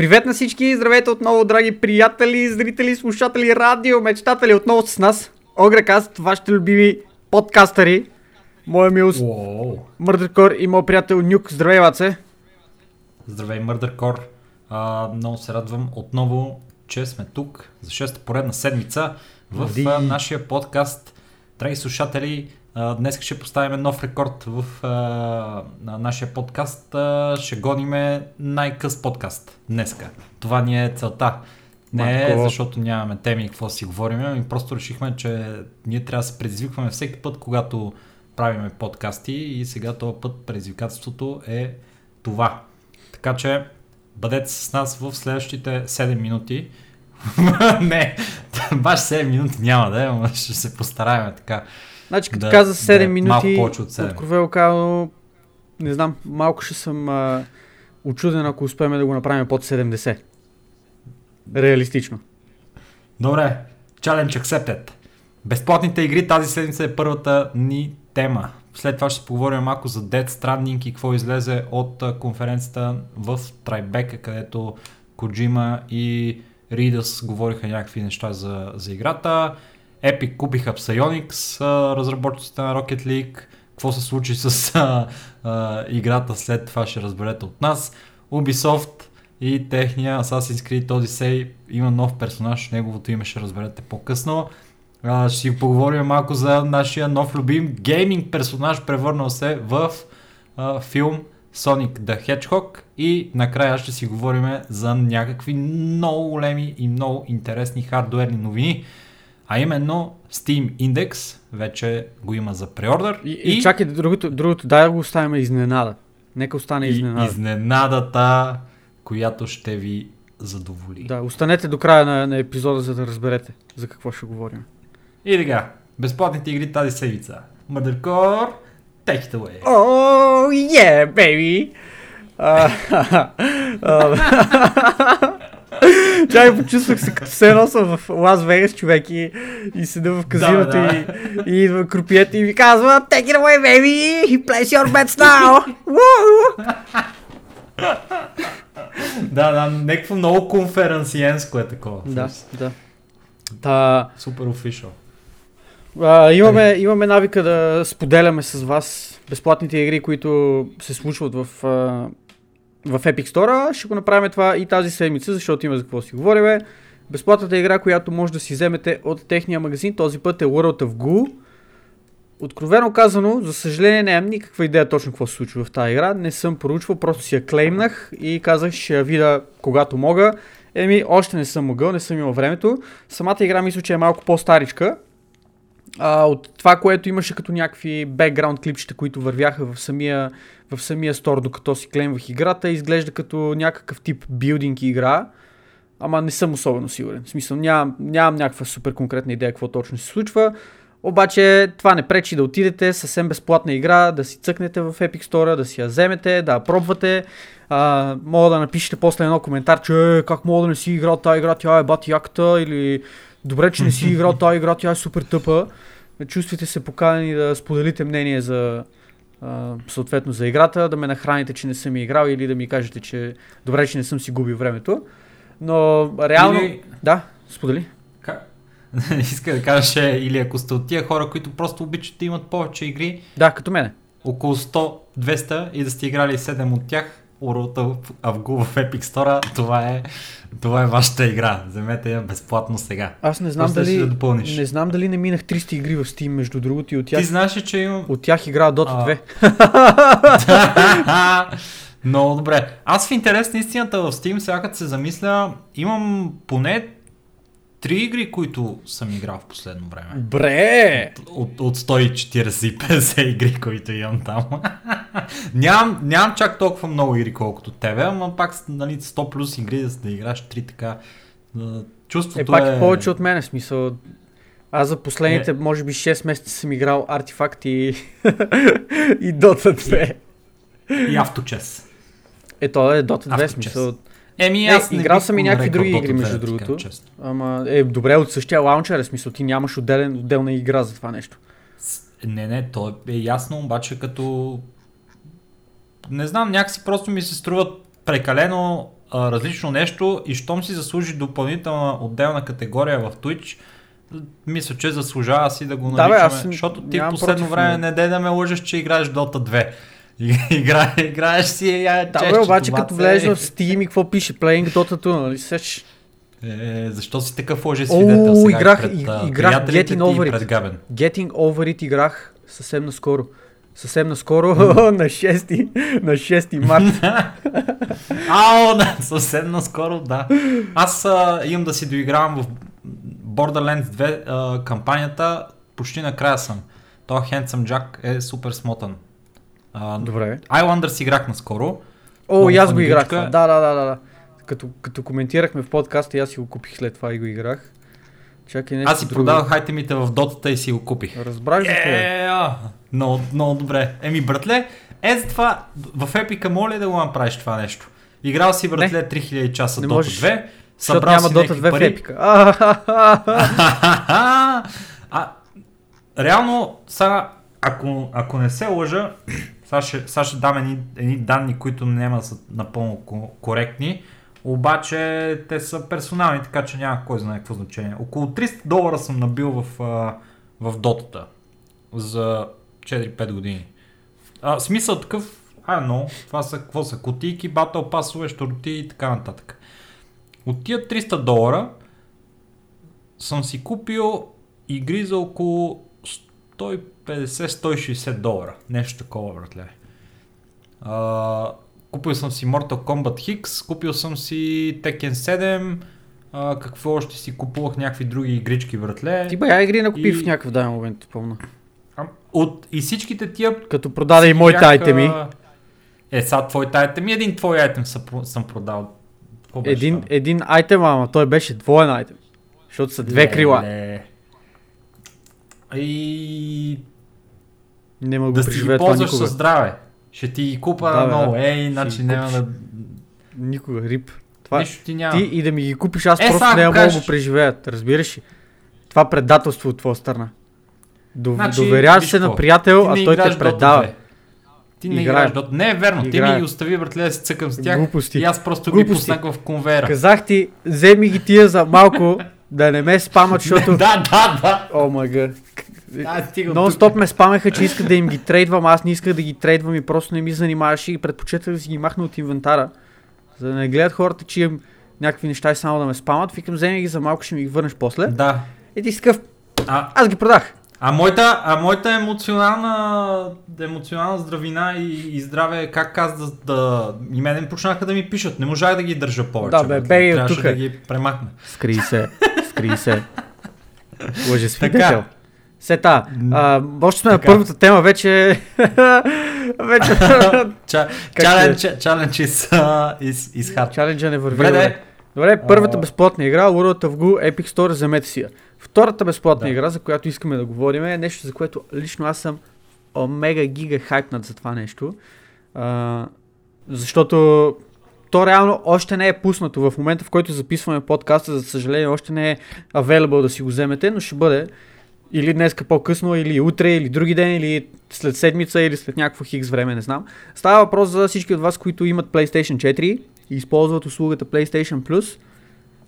Привет на всички! Здравейте отново, драги приятели, зрители, слушатели, радио, мечтатели, отново с нас. Огрекаст, вашите любими подкастъри. Моя милост, Уоу. Мърдъркор и моят приятел Нюк. Здравей, Ваце! Здравей, Мърдъркор. Много се радвам отново, че сме тук за 6-та поредна седмица в Влади. а, нашия подкаст. Драги слушатели, днес ще поставим нов рекорд в а, на нашия подкаст. А, ще гониме най-къс подкаст днеска. Това ни е целта. Не е Матко. защото нямаме теми и какво си говорим, ами просто решихме, че ние трябва да се предизвикваме всеки път, когато правиме подкасти и сега този път предизвикателството е това. Така че бъдете с нас в следващите 7 минути. не, баш 7 минути няма да е, но ще се постараем така. Значи, като Да, каза 7 да, минути, от седем. откровено казано, не знам, малко ще съм а, очуден, ако успеем да го направим под 70. Реалистично. Добре, challenge accepted. Безплатните игри тази седмица е първата ни тема. След това ще поговорим малко за Dead Stranding и какво излезе от конференцията в Трайбека, където Коджима и Ридъс говориха някакви неща за, за играта. Epic купиха Psyonix, разработчиците на Rocket League. Какво се случи с а, а, играта след това ще разберете от нас. Ubisoft и техния Assassin's Creed Odyssey има нов персонаж, неговото име ще разберете по-късно. А, ще си поговорим малко за нашия нов любим гейминг персонаж, превърнал се в а, филм Sonic the Hedgehog и накрая ще си говорим за някакви много големи и много интересни хардуерни новини, а именно Steam Index, вече го има за преордър И, и, чакай, другото, другото, дай да го оставим изненада. Нека остане и изненада. изненадата, която ще ви задоволи. Да, останете до края на, на епизода, за да разберете за какво ще говорим. И така, безплатните игри тази седмица. Mothercore, take it away. Oh, yeah, baby! Чай, почувствах се като все едно съм в Лас Вегас, човек, и, и седа в казиното Да, да. и, и идва крупият и ми казва Take it away, baby! Place your bets now! Woo! Да, да, някакво много конференциенско е такова. Да, да. Та, Супер офишъл. А, имаме, имаме навика да споделяме с вас безплатните игри, които се случват в, а, в Epic Store. Ще го направим това и тази седмица, защото има за какво си говорим. Безплатната игра, която може да си вземете от техния магазин, този път е World of Goo. Откровено казано, за съжаление нямам никаква идея точно какво се случва в тази игра. Не съм поручвал, просто си я клеймнах и казах ще я видя когато мога. Еми, още не съм могъл, не съм имал времето. Самата игра мисля, че е малко по-старичка, а, от това, което имаше като някакви бекграунд клипчета, които вървяха в самия, в самия стор, докато си клеймвах играта, изглежда като някакъв тип билдинг игра, ама не съм особено сигурен. В смисъл, нямам, нямам някаква супер конкретна идея какво точно се случва. Обаче това не пречи да отидете съвсем безплатна игра, да си цъкнете в Epic Store, да си я вземете, да я пробвате. А, мога да напишете после едно коментар, че «Е, как мога да не си играл тази игра, тя е бати яката или добре, че не си играл тази игра, тя е супер тъпа. Чувствайте се поканени да споделите мнение за а, съответно за играта, да ме нахраните, че не съм играл или да ми кажете, че добре, че не съм си губил времето. Но реално... Или- Да, сподели. Ка... Иска да кажа, че или ако сте от тия хора, които просто обичат да имат повече игри, Да, като мене. около 100-200 и да сте играли 7 от тях, Of Avgu в Epic Store, това е, това е вашата игра. Вземете я безплатно сега. Аз не знам Просто дали... да допълниш. не знам дали не минах 300 игри в Steam, между другото, и от тях, Ти знаеш че имам... от тях игра Dota А. 2. Много добре. Аз в интерес на истината в Steam, сега като се замисля, имам поне три игри, които съм играл в последно време. Бре! От, от 140-50 игри, които имам там. нямам, нямам чак толкова много игри, колкото тебе, ама пак нали, 100 плюс игри да, да играш 3 така. Чувството Е, пак е повече от мен, в смисъл. Аз за последните, може би 6 месеца съм играл Артефакт и, и Dota 2. И авточес. Ето е Dota 2, Авточес. смисъл. Еми, Не, аз не играл бих съм и някакви други игри, 2, между другото. честно. Ама е добре от същия лаунчер, е, в смисъл ти нямаш отделен, отделна игра за това нещо. Не, не, то е ясно, обаче като... Не знам, някакси просто ми се струват прекалено а, различно нещо и щом си заслужи допълнителна отделна категория в Twitch, мисля, че заслужава си да го Да, бе, наричаме, аз защото ти в последно време не дай да ме лъжеш, че играеш Dota 2. И- Игра, играеш си я Да, бе, обаче като влезеш в Steam и какво пише Playing Dota 2, нали сеш? Е, защо си такъв лъже свидетел сега играх- пред, и- играх Getting Over и It. Габен? Getting Over It играх съвсем наскоро. Съвсем наскоро, на 6, на 6 март. Ао, да, съвсем наскоро, да. Аз а, имам да си доигравам в Borderlands 2 а, кампанията, почти накрая съм. То Handsome Jack е супер смотан. А, Добре. Islanders играх наскоро. О, и аз го играх. това. Да, да, да, да. Като, като коментирахме в подкаста, аз си го купих след това и го играх. Чакай нещо Аз си друго. продавах айтемите в дотата и си го купих. Разбрах тебе. Е, много, много добре. Еми, братле, е за това, в Епика моля ли да го направиш това нещо? Играл си, братле, 3000 часа Не Dota можеш, 2, Защото събрал няма си Dota някакви 2 в пари. епика. А, а, реално, сега, ако, ако не се лъжа, сега ще, сега ще дам едни, едни данни, които няма са напълно ко- коректни, обаче те са персонални, така че няма кой знае какво значение. Около 300 долара съм набил в, в дотата за 4-5 години. А, смисъл такъв, а, но, това са, какво са, кутийки, батъл пасове, щороти и така нататък. От тия 300 долара съм си купил игри за около 150-160 долара. Нещо такова, братле. А, купил съм си Mortal Kombat X, купил съм си Tekken 7, а, какво още си купувах някакви други игрички, братле. Ти бая игри накупи И- в някакъв даден момент, помня. От, и всичките тия Като продаде и моите бяха- айтеми. Е, сега твоите айтеми, един твой айтем съм, про- съм продал. Беше Един, там? един айтем, ама той беше двоен айтем. Защото са две крила. Леле. И Не мога да си ги ползваш със здраве. Ще ти ги купа Да, ново. да. Ей, иначе ги няма да... Никога, рип. Това, Нищо ти няма. ти и да ми ги купиш, аз Е, просто не мога да го преживеят. Разбираш ли? Това предателство от твоя страна. Дов... Значи, доверяваш се на приятел, Ти а той играеш те предава. 2. Ти не Играя. играеш Dota. Не е верно. Ти Играя. ми ги остави, братле, да си цъкам с тях. Глупости. И аз просто ги Глупости. пуснах в конвейера. Казах ти, вземи ги тия за малко, да не ме спамат, защото... да, да, да. О, гъд. Да, стига Нон тук. стоп ме спамеха, че искат да им ги трейдвам, аз не исках да ги трейдвам и просто не ми занимаваше и предпочитах да си ги махна от инвентара. За да не гледат хората, че имам някакви неща и само да ме спамат. Викам, вземи ги за малко, ще ми ги върнеш после. Да. И ти си такъв, А, аз ги продах. А моята, а моята емоционална, емоционална здравина и, и здраве, как аз да, да... И мене почнаха да ми пишат. Не можах да ги държа повече. Да, бе, бей от Трябваше тука. да ги премахна. Скри се, скри се. Лъже свидетел. Така. Сета, а, още сме на първата тема, вече... вече... Чалендж, is hard. Чаленджа не върви. Добре, Добре, първата безплатна игра, World of Go Epic Store, вземете си я. Втората безплатна Да. игра, за която искаме да говорим, е нещо, за което лично аз съм омега гига хайпнат за това нещо. А, защото то реално още не е пуснато в момента, в който записваме подкаста, за съжаление още не е available да си го вземете, но ще бъде или днеска по-късно, или утре, или други ден, или след седмица, или след някакво хикс време, не знам. Става въпрос за всички от вас, които имат PlayStation 4 и използват услугата PlayStation Plus.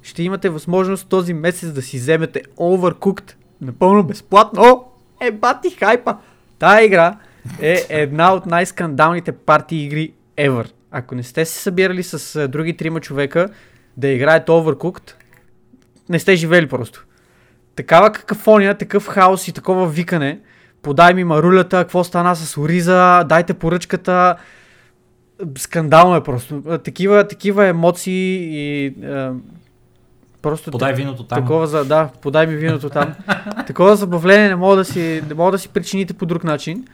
Ще имате възможност този месец да си вземете Overcooked напълно безплатно. Е, бати хайпа! Тая игра е една от най-скандалните парти игри ever. Ако не сте се събирали с други трима човека да играете Overcooked, не сте живели просто. Такава какафония, такъв хаос и такова викане. Подай ми марулята, какво стана с Ориза, дайте поръчката. Скандално е просто. Такива, такива емоции и а, просто Подай виното там. Такова за, да, подай ми виното там. Такова забавление не мога да си, не мога да си причините по друг начин.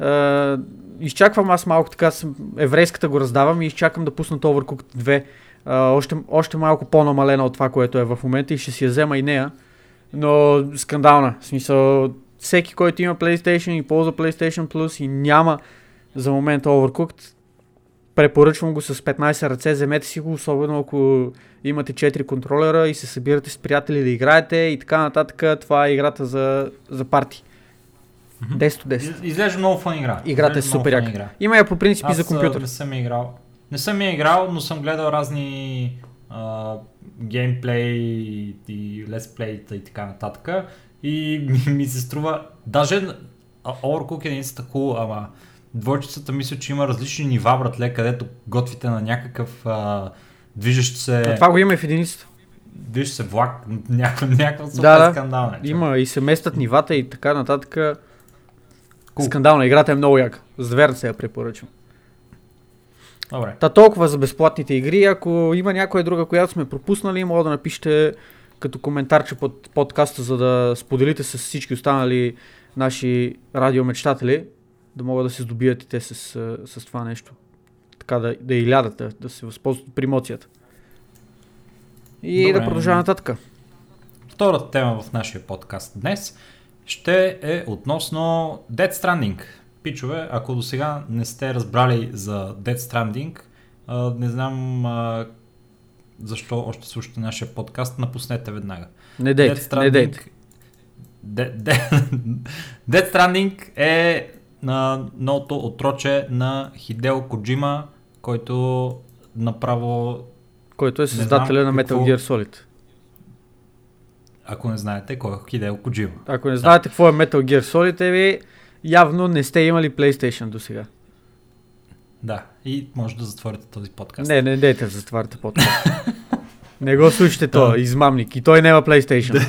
Uh, изчаквам аз малко така, съм, еврейската го раздавам и изчакам да пуснат Overcooked 2. Uh, още, още малко по-намалена от това, което е в момента и ще си я взема и нея. Но скандална. В смисъл, всеки, който има PlayStation и ползва PlayStation Plus и няма за момента Overcooked, препоръчвам го с 15 ръце, вземете си го, особено ако имате 4 контролера и се събирате с приятели да играете и така нататък. Това е играта за, за парти. Мгм. 10 от 10. Из- Изглежда много фан игра. Играта е супер яка. игра. Има я по принцип и Аз за компютър. а, не съм играл. Не съм я играл, но съм гледал разни а, геймплей и летсплейта и така нататък. И ми, ми се струва, даже Overcooked е наистина хубаво, ама двойчицата мисля, че има различни нива, братле, където готвите на някакъв а, движещ се... А това го има и в единицата. Движещ се влак, някакъв, някакъв супер Да, да. скандал. не, човек. Има и се местят нивата и така нататък. Cool. Скандална. Играта е много яка. Зверно се я препоръчвам. Добре. Та толкова за безплатните игри. Ако има някоя друга, която сме пропуснали, мога да напишете като коментарче под подкаста, за да споделите с всички останали наши радиомечтатели, да могат да се здобият и те с, с това нещо. Така да, да и лядат, да, се възползват от промоцията. И Добре. да продължаваме нататък. Втората тема в нашия подкаст днес ще е относно Dead Stranding. Пичове, ако до сега не сте разбрали за Dead Stranding, а, не знам а, защо още слушате нашия подкаст, напуснете веднага. Не дейте, не дейте. Де- де- Dead Stranding е на новото отроче на Хидео Коджима, който направо, Който е знам създателя на какво- Metal Gear Solid. ако не знаете кой е Хидео Коджима. Ако не знаете какво е Metal Gear Solid, е ви, явно не сте имали PlayStation до сега. Да, и може да затворите този подкаст. Не, не дейте да затваряте подкаст. не го слушайте то, измамник. И той няма PlayStation.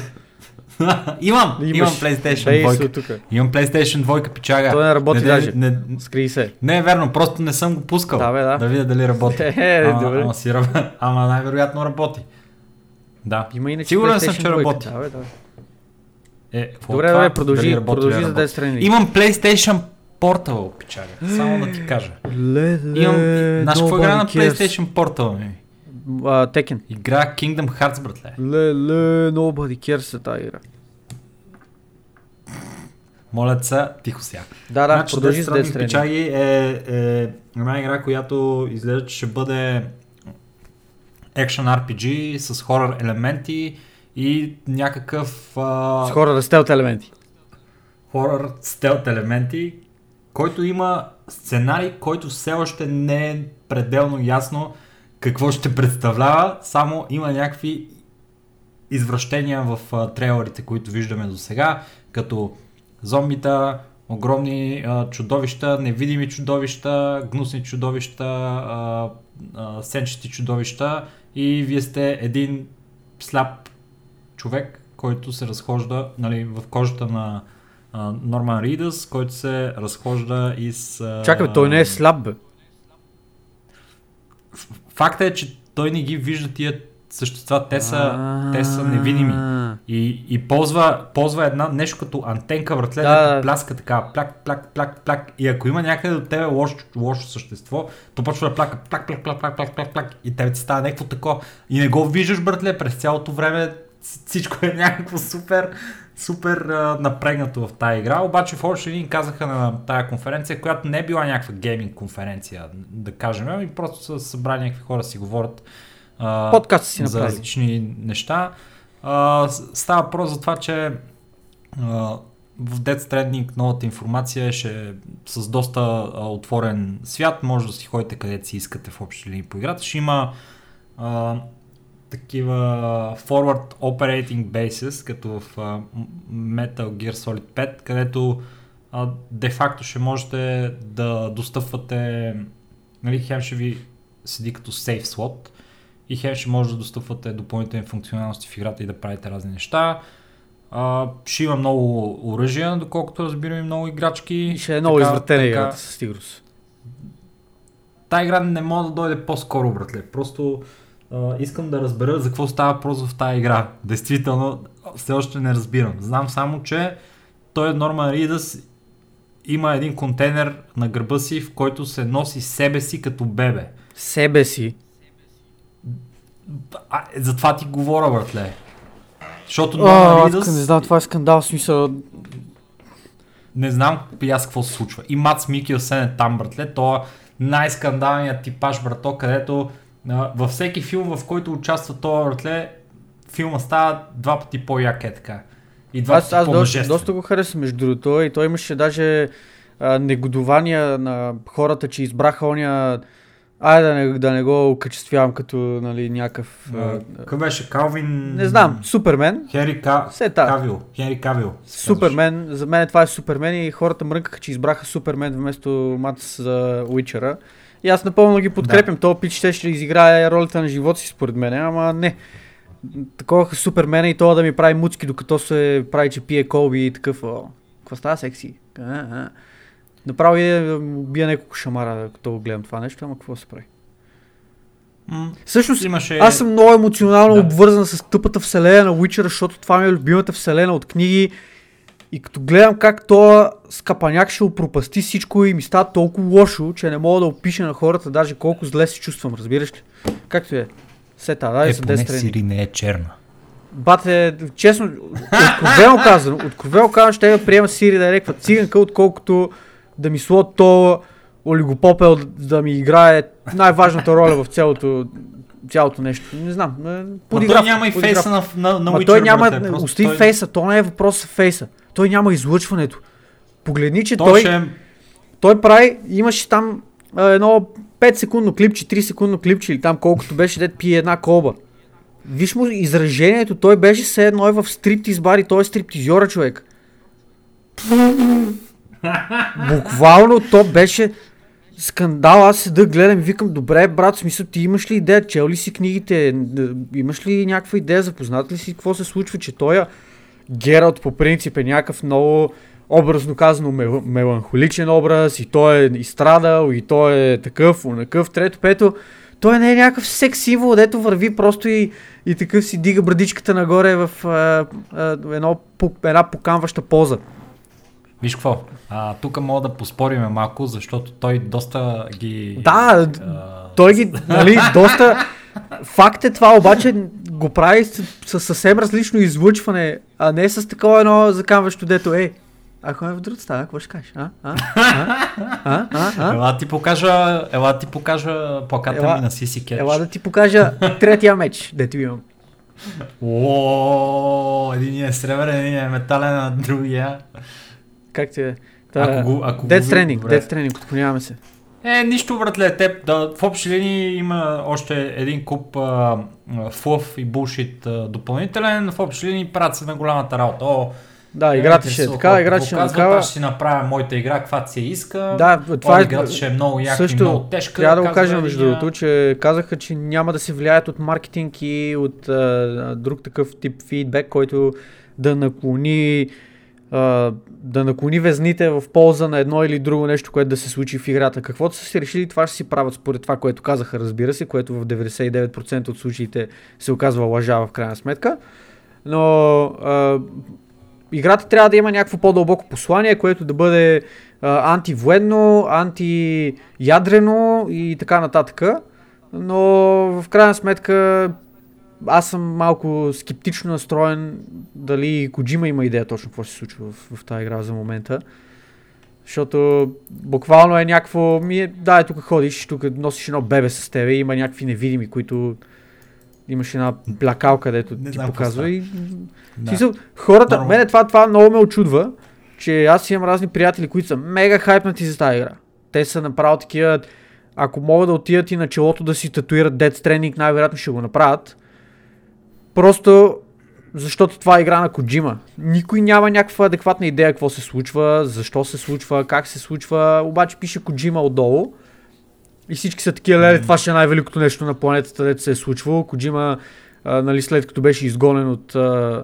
имам, Имаш. имам PlayStation Дай се 2. от тук. Имам PlayStation 2 пичага. Той не работи не, даже. Не, Скри се. не е верно, просто не съм го пускал. Да, бе, да. Да видя дали работи. Е, ама, добре. ама, си, ама най-вероятно работи. Да. Има иначе Сигурен съм, че 2. работи. Да, бе, да. Е, Добре, е това? продължи, Дали работи, продължи за работи? Death Stranding. Имам PlayStation Portable, пичага. Само да ти кажа. Леле, Имам... Знаеш какво игра на. PlayStation Portable ми? Tekken. Игра Kingdom Hearts, братле. Леле, nobody cares е тази игра. Моля се, тихо сега. Да, да, значи, продължи с Death Stranding, Stranding. Пичаги е, е една игра, която изглежда, че ще бъде Action RPG с хорър елементи и някакъв а, С хора да стелт елементи. хорър стелт елементи, който има сценарий, който все още не е пределно ясно какво ще представлява, само има някакви извращения в а, трейлерите, които виждаме до сега, като зомбита, огромни а, чудовища, невидими чудовища, гнусни чудовища, а, а, сенчести чудовища и вие сте един сляп човек, който се разхожда нали, в кожата на а, Норман Ридъс, който се разхожда из... а, Чакай, той не е слаб, бе. Факта е, че той не ги вижда тия същества, те са, те са невидими. И, и ползва, ползва една нещо като антенка вратле, Да, пляска така, пляк, пляк, пляк, пляк. И ако има някъде до тебе лошо, лошо същество, то почва да пляка, пляк, пляк, пляк, пляк, пляк, пляк, пляк. И тебе ти става някакво тако. И не го виждаш, братле, през цялото време всичко е някакво супер, супер а, напрегнато в тази игра. Обаче в общи линии казаха на тая конференция, която не е била някаква гейминг конференция, да кажем, ами просто са събрали някакви хора си говорят. а, Подкаст си за направили. различни неща. А, става въпрос за това, че а, в Dead Stranding новата информация ще с доста а, отворен свят, може да си ходите където си искате в общи линии по играта. Ще има а, такива forward operating bases, като в а, Metal Gear Solid 5, където де-факто ще можете да достъпвате, нали, хем ще ви седи като safe slot, и хем ще може да достъпвате допълнителни функционалности в играта и да правите разни неща. А, ще има много оръжия, доколкото разбирам и много играчки. И ще е много Така- извратена така- играта със сигурност. Та игра не може да дойде по-скоро, братле. Просто а, искам да разбера за какво става въпрос в тази игра. Действително, все още не разбирам. Знам само, че той е Норман Ридъс има един контейнер на гърба си, в който се носи себе си като бебе. Себе си. А, е, за това ти говоря, братле. Защото Норман Ридъс... не знам, това е скандал, смисъл. Не знам и аз какво се случва. И Мац Микелсен е там, братле. Той е най-скандалният типаж, брато, където във всеки филм, в който участва това, братле, филма става два пъти по-як е така. И два Аз, аз доста, доста го харесвам между другото и той имаше даже а, негодования на хората, че избраха оня Айде да не, да не го окачествявам като нали, някакъв... Какъв беше? Калвин... не знам, Супермен. Хери Ка... Все та. Кавил. Хери Кавил. Супермен, за мен това е Супермен и хората мрънкаха, че избраха Супермен вместо Матс за Уичера. И аз напълно ги подкрепям. Да. То пич ще ще изиграе ролята на живота си според мен, ама не. Такова Супермена и това да ми прави муцки, докато се прави, че пие колби и такъв. О, какво става секси? А, а. Направо и му убия няколко шамара, като го гледам това нещо, ама какво се прави? М, Всъщност, Имаше... аз съм много емоционално Да. обвързан с тъпата вселена на Witcher, защото това ми е любимата вселена от книги. И като гледам как то скапаняк ще опропасти всичко и ми става толкова лошо, че не мога да опиша на хората даже колко зле се чувствам, разбираш ли? Както е. Сета, дай Е, за поне 10 страни. Сири не е черна. Бате, честно, откровено казано, откровено казано ще я приема Сири да е някаква циганка, отколкото да ми слот то олигопопел да ми играе най-важната роля в цялото, цялото нещо. Не знам. е, Ма подиграв, той няма и подиграв. фейса на, на, на Ма Witcher, той няма, брате, остави той- фейса, то не е въпрос за фейса. Той няма излъчването. Погледни, че Той той, ще... той прави, имаше там а, едно 5 секундно клипче, 3 секундно клипче или там колкото беше, дет пие една колба. Виж му изражението, той беше все едно е в стриптиз бар и той е стриптизьора човек. Буквално то беше скандал. Аз седа гледам и викам, добре брат, смисъл ти имаш ли идея, чел ли си книгите, имаш ли някаква идея, запознат ли си какво се случва, че той Гералт по принцип е някакъв много образно казано мел, меланхоличен образ и той е изстрадал и той е такъв, онакъв, трето, пето. Той не е някакъв секс символ, дето върви просто и, и такъв си дига брадичката нагоре в а, а, едно, една поканваща поза. Виж какво, а, тук мога да поспориме малко, защото той доста ги... Да, а, Той ги, нали, доста... Факт е това, обаче го прави с, с съвсем различно излъчване, а не с такова едно закамващо дето, ей, ако е в друг става, какво ще кажеш? А? А? А? А? А? А? Ела ти покажа, ела ти покажа плаката Ела- ми на Сиси Кетч. Ела да ти покажа третия меч, дето имам. О, един е сребърен, един е метален, а другия. Как ти е? Ако го- ако го Death Stranding. Death Stranding, отклоняваме се. Е, нищо, братле, теб, да, в общи линии има още един куп а, флъф и булшит а, допълнителен, в общи линии правят се на голямата работа. О, Да, играта ще е така, играта ще е такава. Аз ще си направя моята игра, каквато си я иска. Да, това О, е... играта ще е много яка и Също много тежка. трябва да го кажем между другото, че казаха, че няма да се влияят от маркетинг и от а, друг такъв тип фидбек, който да наклони а, да наклони везните в полза на едно или друго нещо, което да се случи в играта. Каквото са си решили, това ще си правят според това, което казаха, разбира се, което в 99% от случаите се оказва лъжа в крайна сметка. Но а, играта трябва да има някакво по-дълбоко послание, което да бъде а, антивоенно, антиядрено и така нататък. Но в крайна сметка аз съм малко скептично настроен дали Коджима има идея точно какво се случва в, в тази игра за момента. Защото буквално е някакво... Ми е, да, е, тук ходиш, тук носиш едно бебе с тебе и има някакви невидими, които имаш една плякалка, дето Не ти знам показва става. и Да. Смисъл, хората, Нормално. мене това, това много ме очудва, че аз имам разни приятели, които са мега хайпнати за тази игра. Те са направо такива, ако могат да отидат и на челото да си татуират Dead Stranding, най-вероятно ще го направят. Просто защото това е игра на Коджима. Никой няма някаква адекватна идея какво се случва, защо се случва, как се случва, обаче пише Коджима отдолу. И всички са такива, леле, това ще е най-великото нещо на планетата, дето се е случвало. Коджима, а, нали, след като беше изгонен от... А,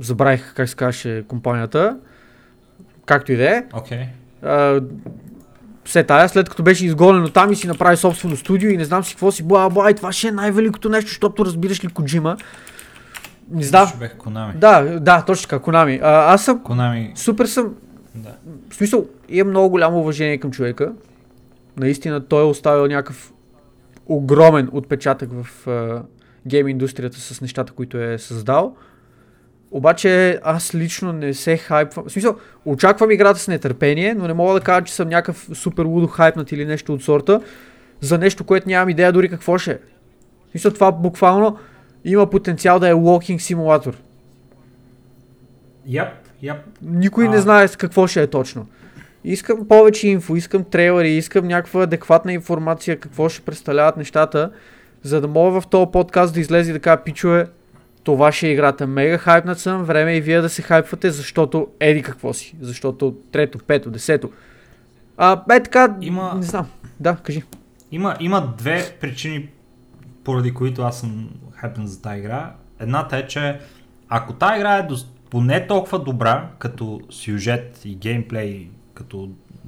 забравих как се казваше компанията. Както и да е. Окей. Все тая, след като беше изгонен от там и си направи собствено студио и не знам си какво си, бла, бла, и това ще е най-великото нещо, защото разбираш ли Коджима. Не знам. Ще бех Конами. Да, да, точно така, Конами. А, аз съм, Конами, супер съм, да. в смисъл, имам много голямо уважение към човека. Наистина той е оставил някакъв огромен отпечатък в гейм индустрията с нещата, които е създал. Обаче аз лично не се хайпвам. В смисъл, очаквам играта с нетърпение, но не мога да кажа, че съм някакъв супер лудо хайпнат или нещо от сорта за нещо, което нямам идея дори какво ще е. В смисъл, това буквално има потенциал да е walking симулатор. Яп, яп. Никой А. не знае какво ще е точно. Искам повече инфо, искам трейлери, искам някаква адекватна информация, какво ще представляват нещата, за да мога в този подкаст да излезе и да кажа, пичове, това ще е играта. Мега хайпнат съм, време е и вие да се хайпвате, защото еди какво си. Защото трето, пето, десето. А, е така, Има- не знам. Да, кажи. Има, има две причини, поради които аз съм хайпен за тази игра. Едната е, че ако тази игра е дос- поне толкова добра, като сюжет и геймплей, като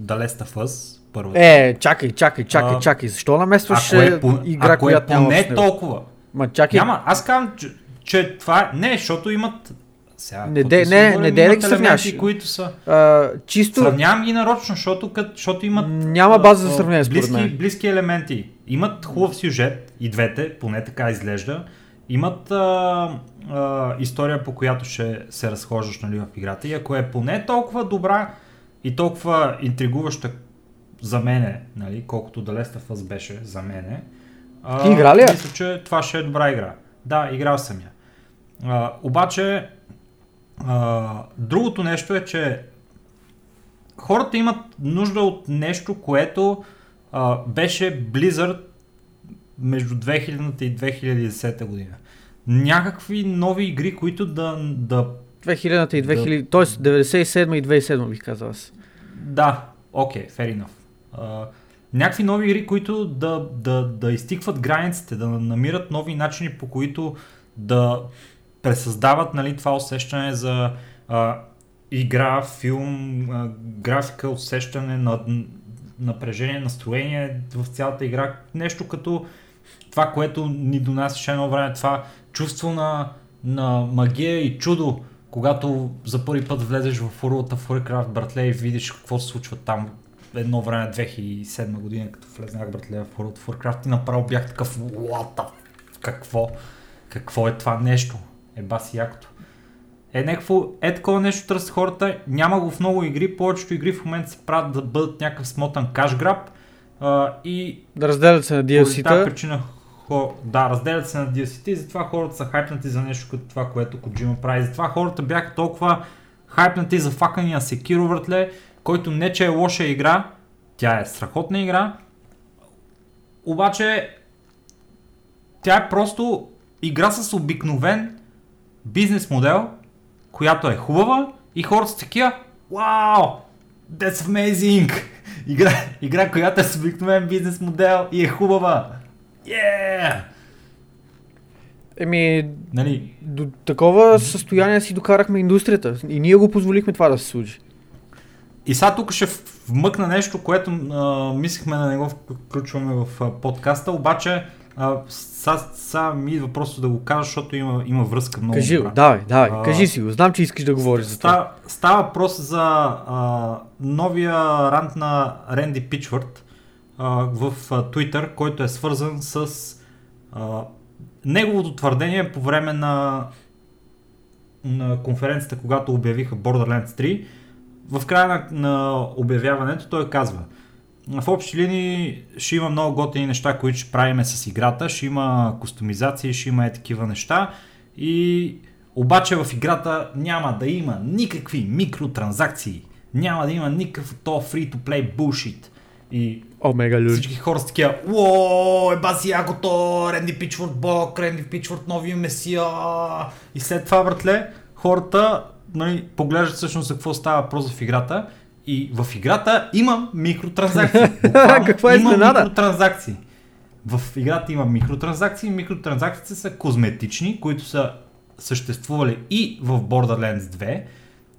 The Last of Us, първата. Е, чакай, чакай, чакай, А, чакай. Защо намесваш ако е, е, по- игра, ако която е поне толкова. Ма чакай, Няма, аз казвам, че, че това е... Не, защото имат... Сега, Не де- не, говорим, не де да сравняваш. които са... а, чисто Сравнявам ги нарочно, защото, кът, защото имат... Няма база за сравнение, според близки, мен. близки елементи. Имат хубав сюжет, и двете, поне така изглежда. Имат а, а, история, по която ще се разхождаш нали, в играта. И ако е поне толкова добра и толкова интригуваща за мене, нали, колкото The Last of беше за мене, а, игра ли мисля, че това ще е добра игра. Да, играл съм я. А, обаче, а, другото нещо е, че хората имат нужда от нещо, което а, беше Blizzard между 2000 и 2010 година. Някакви нови игри, които да, да 2000-та и 2000, т.е. 97 и 2007 бих казал аз. Да, окей, okay, fair enough. Uh, някакви нови игри, които да, да, да изтикват границите, да намират нови начини по които да пресъздават нали, това усещане за uh, игра, филм, uh, графика, усещане на напрежение, настроение в цялата игра. Нещо като това, което ни донасяше едно време, това чувство на, на магия и чудо, когато за първи път влезеш в урлата в Warcraft, братле, и видиш какво се случва там едно време, 2007 година, като влезнах, братле, в World of Warcraft и направо бях такъв, what the... Какво? Какво е това нещо? Еба си якото. Е, някакво, е такова нещо търсят хората, няма го в много игри, повечето игри в момента се правят да бъдат някакъв смотан каш граб а, и Да разделят се на DLC-та. причина, хо, да, разделят се на DLC-те и затова хората са хайпнати за нещо като това, което Коджима прави. Затова хората бяха толкова хайпнати за факания Sekiro, братле, който не че е лоша игра, тя е страхотна игра, обаче тя е просто игра с обикновен бизнес модел, която е хубава и хората са такива, вау, that's amazing! Игра, игра, която е с обикновен бизнес модел и е хубава. Yeah! Еми, Нали, до такова състояние си докарахме индустрията. И ние го позволихме това да се случи. И сега тук ще вмъкна нещо, което а, мислихме да не го включваме в а, подкаста, обаче а, сега, ми идва просто да го кажа, защото има, има връзка много. Кажи добра. давай, давай, А, кажи си го. Знам, че искаш да говориш за това. Става, става въпрос за а, новия рант на Ренди Пичвард а, в а, Twitter, който е свързан с а, неговото твърдение по време на, на конференцията, когато обявиха Borderlands 3. В края на, на обявяването той казва в общи линии ще има много готини неща, които ще правиме с играта, ще има кустомизации, ще има е такива неща и обаче в играта няма да има никакви микротранзакции, няма да има никакъв то free-to-play bullshit. И Омега люд. всички хора са такива, уоо, еба си якото, Ренди Пичфорд Бог, Ренди Пичфорд новия месия. И след това, братле, хората нали, поглеждат всъщност за какво става въпрос в играта. И в играта има микротранзакции. Каква има изненада! микротранзакции. В играта има микротранзакции. Микротранзакциите са козметични, които са съществували и в Borderlands 2.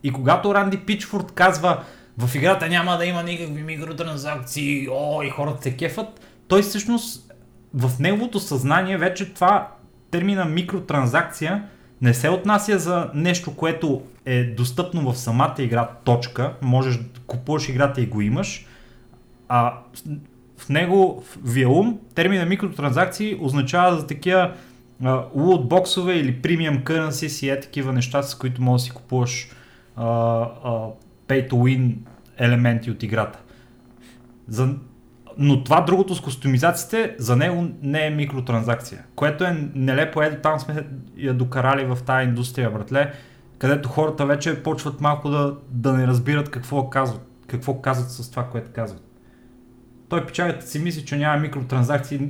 И когато Ранди Пичфорд казва в играта няма да има никакви микротранзакции, о, и хората се кефат, той всъщност в неговото съзнание вече това термина микротранзакция не се отнася за нещо, което е достъпно в самата игра, точка, можеш да купуваш играта и го имаш, а в него, в вия ум, термина микротранзакции означава за такива лутбоксове или премиум currency си е такива неща, с които можеш да си купуваш а, а, pay to win елементи от играта. За, но това другото с кустомизациите, за него не е микротранзакция, което е нелепо, ето там сме я докарали в тази индустрия, братле, където хората вече почват малко да, да не разбират какво казват. какво казват с това, което казват. Той печалята си мисли, че няма микротранзакции.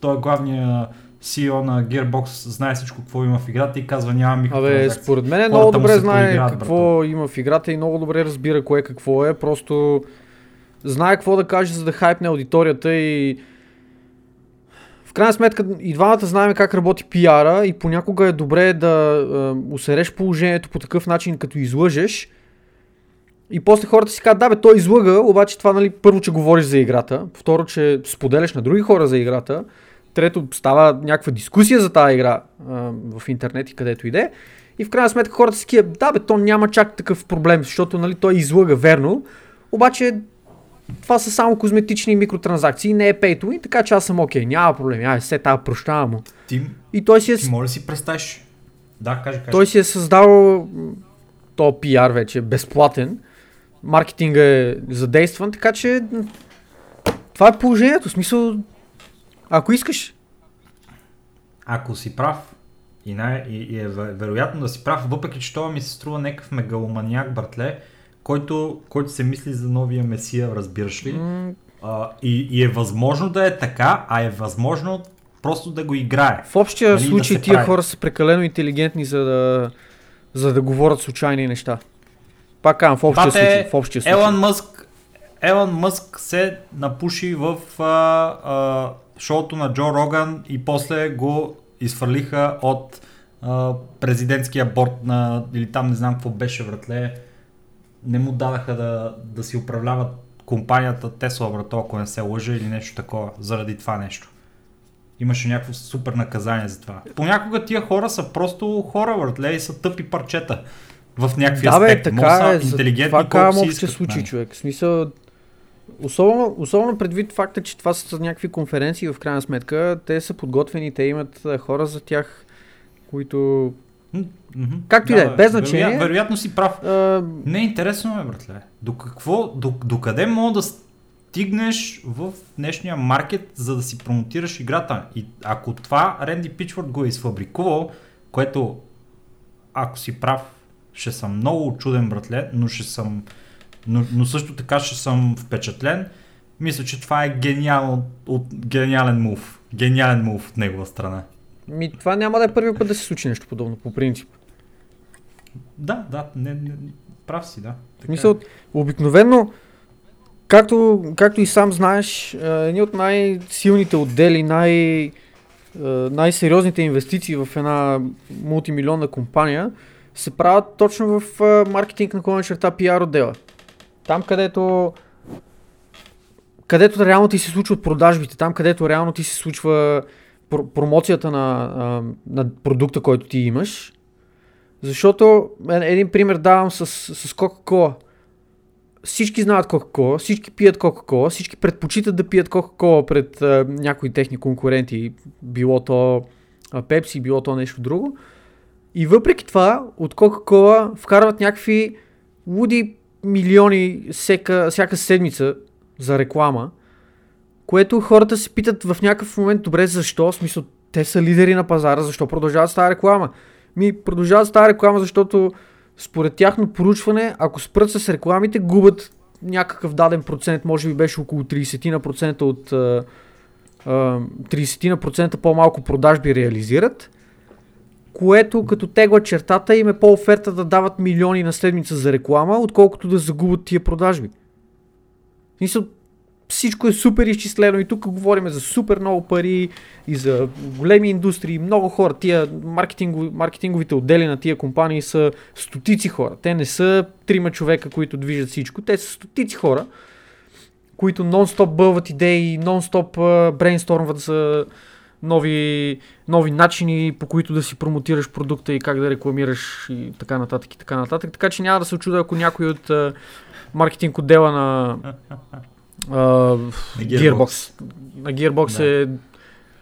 Той е главният CEO на Gearbox, знае всичко какво има в играта и казва няма микротранзакции. Абе, според мен много добре знае какво брато. има в играта и много добре разбира кое какво е. Просто знае какво да каже, за да хайпне аудиторията и в крайна сметка и двамата знаем как работи пиара и понякога е добре да е, усереш положението по такъв начин, като излъжеш. И после хората си казват, да бе, той излъга, обаче това, нали, първо, че говориш за играта, второ, че споделяш на други хора за играта, трето, става някаква дискусия за тази игра а, в интернет и където иде. И в крайна сметка хората си кият, да бе, то няма чак такъв проблем, защото нали, той излъга верно, обаче това са само козметични микротранзакции, не е pay така че аз съм окей, okay, няма проблем, ай, се тази прощава му. Ти, и той си е... Ти може да си представиш. Да, кажи, кажи. Той си е създал то пиар вече, безплатен. Маркетинга е задействан, така че това е положението. В смисъл, ако искаш. Ако си прав, и, най- и, и е вероятно да си прав, въпреки че това ми се струва някакъв мегаломаняк, братле, който, който се мисли за новия месия, разбираш ли? Mm. А, и, и е възможно да е така, а е възможно просто да го играе. В общия нали, случай да тия прави. хора са прекалено интелигентни, за да, за да говорят случайни неща. Пак казвам, в общия, случай, в общия случай. Елон Мъск, Елон Мъск се напуши в а, а, шоуто на Джо Роган и после го изфърлиха от а, президентския борт на, или там не знам какво беше вратле, не му дадаха да, да си управляват компанията Тесла, брато, ако не се лъжа или нещо такова, заради това нещо. Имаше някакво супер наказание за това. Понякога тия хора са просто хора, братле, и са тъпи парчета в някакви да, аспекти. Бе, така е, интелигентни, това може се случи, нали? човек. В смисъл, Особено, особено предвид факта, че това са някакви конференции в крайна сметка, те са подготвени, те имат хора за тях, които... Mm-hmm. Както и да е, без значение. Вероятно, вероятно си прав. А... Не е интересно, ме, братле. До какво, до, до къде мога да стигнеш в днешния маркет, за да си промотираш играта? И ако това Ренди Пичфорд го е изфабрикувал, което, ако си прав, ще съм много чуден, братле, но ще съм но, но също така ще съм впечатлен. Мисля, че това е гениал, от, гениален мув. Гениален мув от негова страна. Ми, това няма да е първи път да се случи нещо подобно, по принцип. Да, да, не, не, прав си, да. Така Мисъл, е. обикновено, както, както и сам знаеш, едни от най-силните отдели, най- най-сериозните инвестиции в една мултимилионна компания се правят точно в маркетинг на клона черта пиар отдела. Там, където където реално ти се случват продажбите, там където реално ти се случва пр- промоцията на, на продукта, който ти имаш. Защото един пример давам с, с Coca-Cola. Всички знаят Coca-Cola, всички пият Coca-Cola, всички предпочитат да пият Coca-Cola пред а, някои техни конкуренти, било то Pepsi, било то нещо друго. И въпреки това, от Coca-Cola вкарват някакви луди милиони всека, всяка седмица за реклама, което хората се питат в някакъв момент, добре, защо? В смисъл, те са лидери на пазара, защо продължават с тази реклама? Ми продължават с тази реклама, защото според тяхно поручване, ако спрат с рекламите, губят някакъв даден процент, може би беше около 30% от uh, uh, 30% по-малко продажби реализират което като тегла чертата им е по-оферта да дават милиони на седмица за реклама, отколкото да загубят тия продажби. Мисля, всичко е супер изчислено и тук говорим за супер много пари и за големи индустрии, много хора. Тия маркетингови, маркетинговите отдели на тия компании са стотици хора. Те не са трима човека, които движат всичко. Те са стотици хора, които нон-стоп бълват идеи, нон-стоп брейнстормват за нови, нови начини по които да си промотираш продукта и как да рекламираш и така нататък и така нататък. Така че няма да се очуда, ако някой от маркетинг отдела на uh, Gearbox, на Gearbox да. е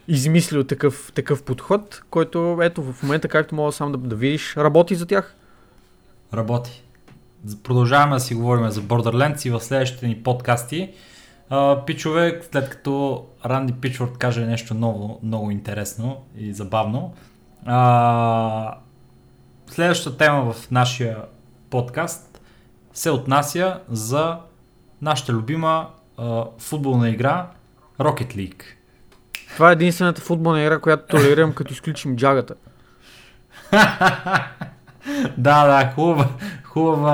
измислил такъв, такъв подход, който ето в момента, както мога сам да, да видиш, работи за тях. Работи. Продължаваме да си говорим за Borderlands и в следващите ни подкасти. А, пичове, след като Ранди Пичворд каже нещо много, много интересно и забавно. А, следващата тема в нашия подкаст се отнася за нашата любима а, футболна игра Rocket League. Това е единствената футболна игра, която толерирам, като изключим джагата. да, да, хубава, хубава,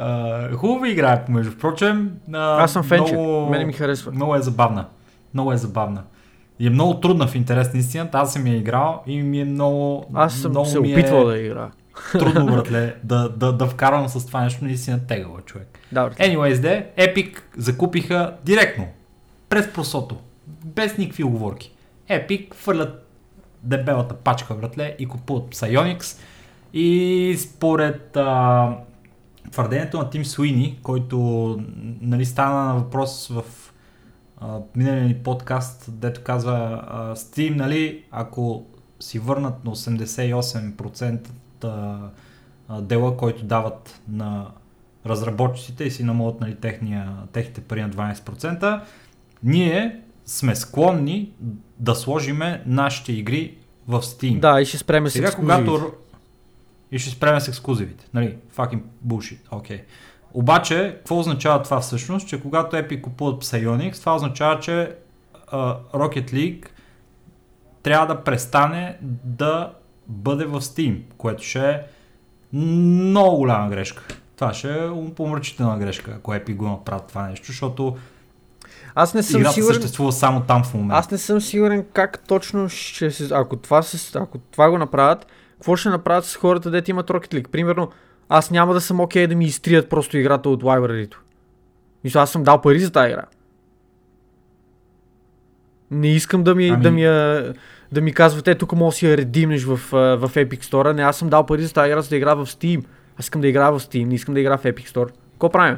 а, хубава игра, е, между прочим. А, Аз съм фенче, много, мене ми харесва. Много е забавна. Много е забавна. И е много трудна в интерес на истината. Аз съм я играл и ми е много. Аз съм много се опитвал е... да игра. Трудно, братле, да, да, да вкарвам с това нещо, наистина тегава човек. Да, Anyways, де, Epic закупиха директно, през просото, без никакви оговорки. Epic фърлят дебелата пачка, братле, и купуват Psyonix. И според а, твърдението на Тим Суини, който нали, стана на въпрос в миналия ни подкаст, дето казва а, Steam, нали, ако си върнат на 88% дела, който дават на разработчиците и си намалят нали, техния, техните пари на 12%, ние сме склонни да сложиме нашите игри в Steam. Да, и ще спреме с Сега, когато... И ще спреме с ексклюзивите. Нали, fucking bullshit. Окей. Okay. Обаче, какво означава това всъщност? Че когато Epic купуват Psyonix, това означава, че uh, Rocket League трябва да престане да бъде в Steam, което ще е много голяма грешка. Това ще е помрачителна грешка, ако Epic го направят това нещо, защото аз не съм Играта сигурен. съществува само там в момента. Аз не съм сигурен как точно ще се. Ако това, се... ако това го направят, какво ще направят с хората, дете имат Rocket League? Примерно, аз няма да съм окей okay да ми изтрият просто играта от library Мисля, аз съм дал пари за тази игра. Не искам да ми, ами... да ми, да ми казвате, тук може да си я редимнеш в, в Epic Store. Не, аз съм дал пари за тази игра, за да игра в Steam. Аз искам да играя в Steam, не искам да игра в Epic Store. Какво правим?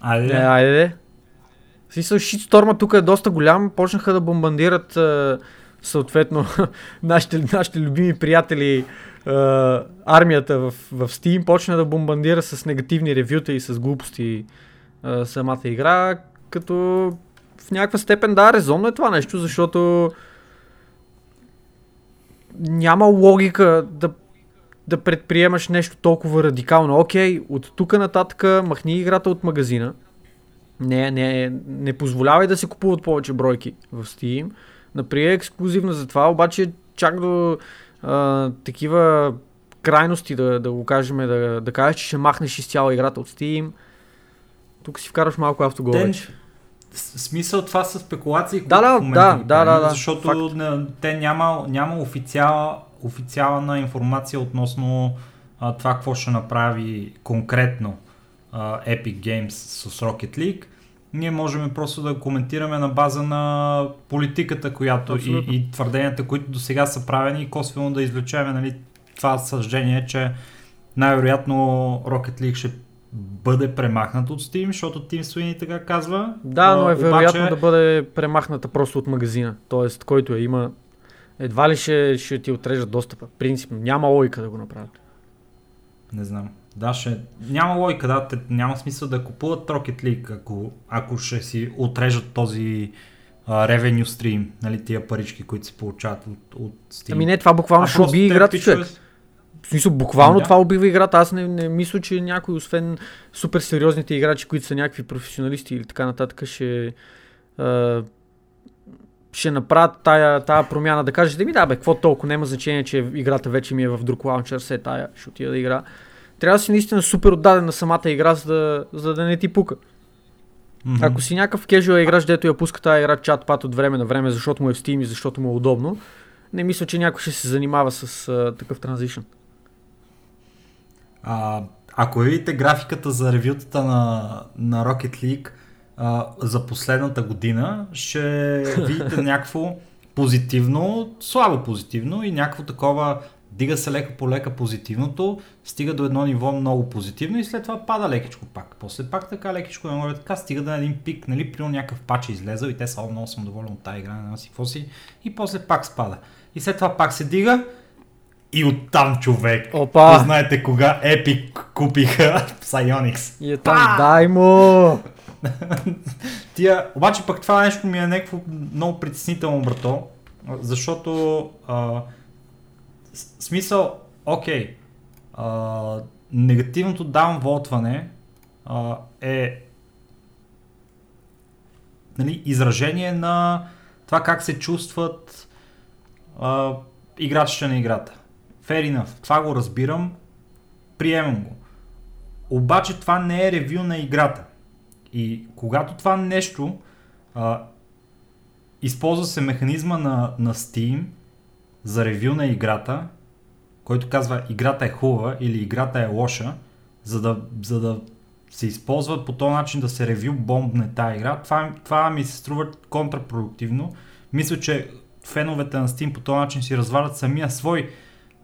Айде. Не, айде. Смисъл, шитсторма тук е доста голям. Почнаха да бомбандират съответно нашите, нашите любими приятели армията в, в Steam почна да бомбандира с негативни ревюта и с глупости самата игра, като в някаква степен да, резонно е това нещо, защото няма логика да, да предприемаш нещо толкова радикално. Окей, от тук нататък махни играта от магазина. Не, не, не позволявай да се купуват повече бройки в Steam. Например, е ексклюзивна за това, обаче чак до а, такива крайности, да, да го кажем, да, да кажеш, че ще махнеш изцяло играта от Steam. Тук си вкараш малко автогол вече. Смисъл това са спекулации, да, да, да, да, да, да, защото факт. те няма, няма официал, официална информация относно а, това какво ще направи конкретно а, Epic Games с Rocket League. Ние можем просто да коментираме на база на политиката, която и, и твърденията, които до сега са правени и косвено да извлечеме нали, това съждение, че най-вероятно Rocket League ще бъде премахнат от Steam, защото Team Sweeney така казва. Да, но е вероятно обаче... да бъде премахната просто от магазина. Тоест, който я има, едва ли ще, ще ти отрежат достъпа. Принципно, няма логика да го направят. Не знам. Да, ще... Няма логика, да, те, няма смисъл да купуват Rocket League, ако, ако ще си отрежат този revenue stream, нали, тия парички, които се получават от, от Steam. Ами не, това буквално ще уби играта, човек. В смисъл, буквално да. това убива играта. Аз не, не мисля, че някой, освен супер сериозните играчи, които са някакви професионалисти или така нататък, ще, а, ще направят тая, тая промяна. Да кажете ми, да бе, какво толкова, няма значение, че играта вече ми е в друг лаунчер, се тая, ще отида да игра. Трябва да си наистина супер отдаден на самата игра, за да, за да не ти пука. Mm-hmm. Ако си някакъв кежуал играч, дето я пуска тази игра чат пат от време на време, защото му е в Steam и защото му е удобно, не мисля, че някой ще се занимава с а, такъв транзишън. А, ако видите графиката за ревютата на, на Rocket League а, за последната година, ще видите някакво позитивно, слабо позитивно и някакво такова дига се лека по лека позитивното, стига до едно ниво много позитивно и след това пада лекичко пак. После пак така лекичко, не така, стига да е един пик, нали, при някакъв пач е излезъл и те са много съм доволен от тази игра, не си какво си, и после пак спада. И след това пак се дига и оттам човек. Опа! знаете кога Epic купиха Psyonix. И е там, а! дай му! Тия, обаче пък това нещо ми е някакво много притеснително, брато, защото а, смисъл, окей, а, негативното даунволтване а, е нали, изражение на това как се чувстват а, играчите на играта. Fair enough. Това го разбирам, приемам го. Обаче това не е ревю на играта. И когато това нещо а, използва се механизма на, на Steam за ревю на играта, който казва играта е хубава или играта е лоша, за да, за да се използва по този начин да се ревю бомбне тази игра, това, това ми се струва контрапродуктивно. Мисля, че феновете на Steam по този начин си развалят самия свой,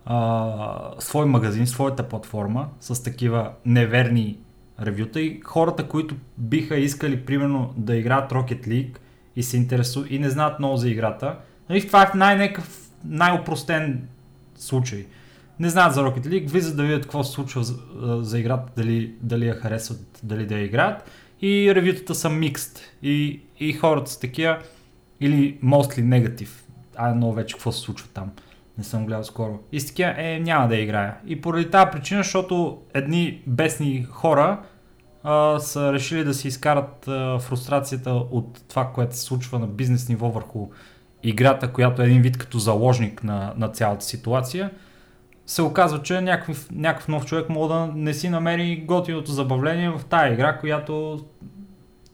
а, свой магазин, своята платформа с такива неверни ревюта и хората, които биха искали примерно да играят Rocket League и се интересуват и не знаят много за играта, нали, това е най-некъв, най-опростен случай. Не знаят за Rocket League, влизат да видят какво се случва за, за играта, дали, дали я харесват, дали да я играят и ревютата са микст и, и хората са такива или mostly негатив. А много вече какво се случва там. Не съм гледал скоро. И с е, няма да играя. И поради тази причина, защото едни бесни хора а, са решили да си изкарат а, фрустрацията от това, което се случва на бизнес ниво върху играта, която е един вид като заложник на, на цялата ситуация, се оказва, че някакъв, някакъв нов човек може да не си намери готиното забавление в тази игра, която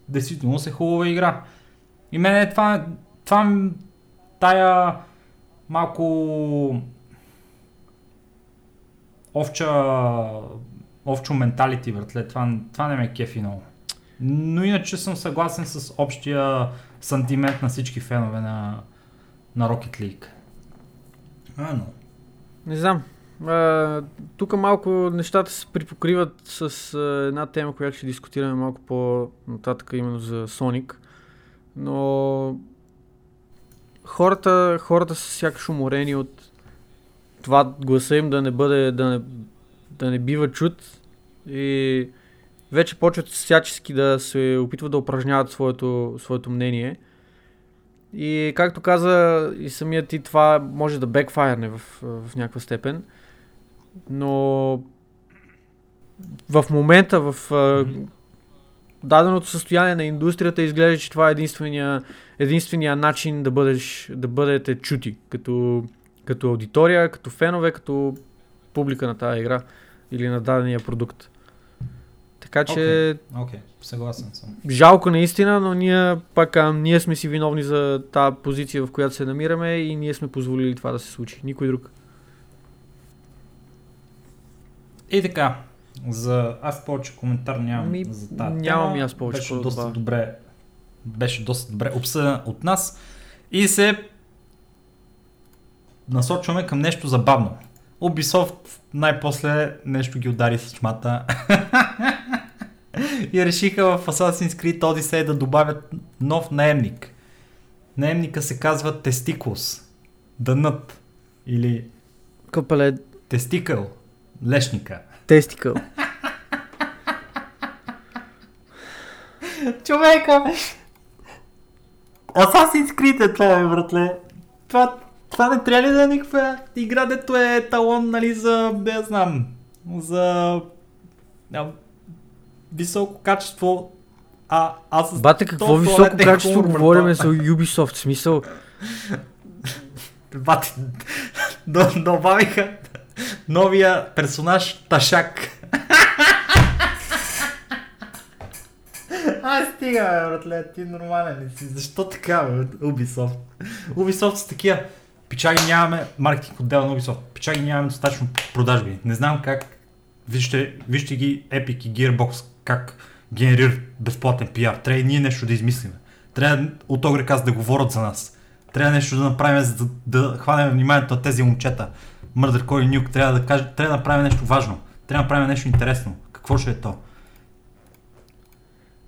действително се хубава игра. И мене това, това тая малко овча, овчо менталити, братле, това, това не ме кефи много. Но иначе съм съгласен с общия сантимент на всички фенове на, на Rocket League. А, но. Не знам. Тук малко нещата се припокриват с а, една тема, която ще дискутираме малко по-нататък, именно за Sonic. Но хората, хората са сякаш уморени от това гласа им да не бъде, да не, да не бива чут и вече почват всячески да се опитват да упражняват своето, своето мнение. И както каза и самият ти, това може да бекфайрне в, в някаква степен. Но в момента, в даденото състояние на индустрията изглежда, че това е единствения, единствения начин да, бъдеш, да бъдете чути като, като аудитория, като фенове, като публика на тази игра или на дадения продукт. Така че... Okay, okay. съгласен съм. Жалко наистина, но ние пак а, ние сме си виновни за тази позиция, в която се намираме и ние сме позволили това да се случи. Никой друг. И така, за... Аз повече коментар нямам Ми, за тази Нямам и аз повече. Беше доста добре, беше доста добре обсъден от нас и се насочваме към нещо забавно. Ubisoft най-после нещо ги удари с чмата и решиха в Assassin's Creed Odyssey да добавят нов наемник. Наемника се казва Testicles. Дънът. Или... Капеле. Тестикъл. Лешника. Тестикъл. Човека! Assassin's Creed е това, бе, братле. Това, това не трябва ли да е никаква игра, дето е талон, нали, за, не знам, за а, високо качество, а аз... Бате, какво високо качество говорим за Ubisoft, смисъл? Бате, добавиха новия персонаж Ташак. А, стига, бе, братле, ти нормален ли си? Защо така, бе, Ubisoft? Ubisoft са такива. Пичаги нямаме, маркетинг отдел на Ubisoft, пичаги нямаме достатъчно продажби. Не знам как, вижте, вижте ги Epic и Gearbox, как генерират безплатен пиар. Трябва и ние нещо да измислим. Трябва от Огреказ да говорят за нас. Трябва нещо да направим, за да, да хванем вниманието на тези момчета. Murder Core и Nuke. Трябва да, каже, трябва да направим нещо важно. Трябва да направим нещо интересно. Какво ще е то?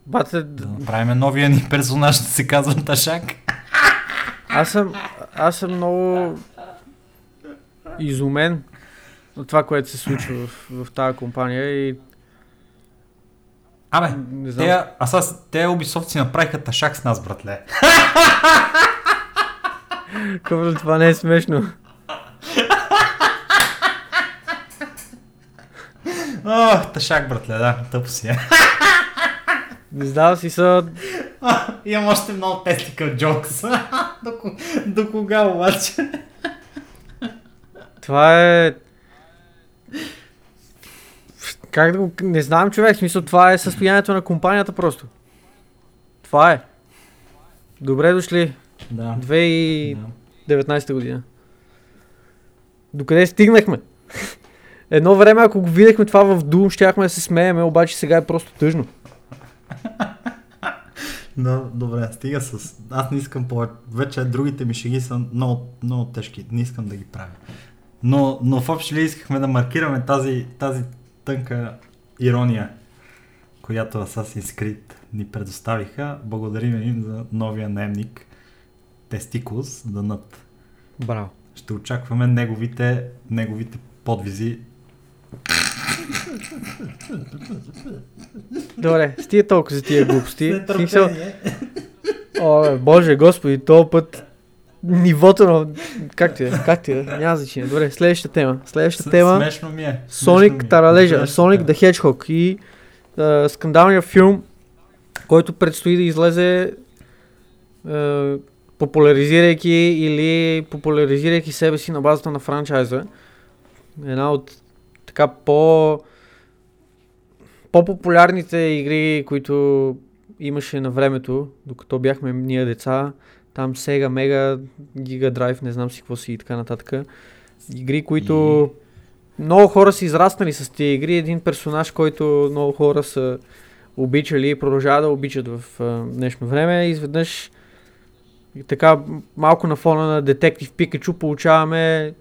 Бате... Да направим новия ни персонаж, да се казва Ташак. Аз съм, аз съм много изумен от това, което се случва в, в тази компания и Абе, не знам. те, а сега, те Ubisoft си направиха ташак с нас, братле. Какво това не е смешно. О, ташак, братле, да, тъпо си е. Не знам си са... Имам още много тестикъл джокс. до, до кога обаче? Това е... Как да го... Не знам човек, в смисъл това е състоянието на компанията просто. Това е. Добре дошли. Да. 2019 година. Докъде стигнахме? Едно време, ако го видяхме това в Doom, щяхме да се смееме, обаче сега е просто тъжно. Да, добре, стига с... Аз не искам повече. Вече другите ми шеги са много, много тежки. Не искам да ги правя. Но, но в общи ли искахме да маркираме тази, тази тънка ирония, която Assassin's Creed ни предоставиха. Благодарим им за новия наемник Testicles да над. Браво. Ще очакваме неговите, неговите подвизи. Добре, стига толкова за тия глупости. С Смисъл. О, боже, господи, този път нивото на... Как ти е? Как ти е? Няма значение. Добре, следващата тема. Следващата С- тема. Смешно ми е. Соник. Таралежа, Соник the Hedgehog и а, скандалния филм, който предстои да излезе а, популяризирайки или популяризирайки себе си на базата на франчайза. Една от така по по-популярните игри, които имаше на времето, докато бяхме ние деца, там Sega, Mega, Giga Drive, не знам си какво си и така нататък. Игри, които много хора са израснали с тези игри. Един персонаж, който много хора са обичали и продължават да обичат в а, днешно време. Изведнъж и така малко на фона на Детектив Пикачу получаваме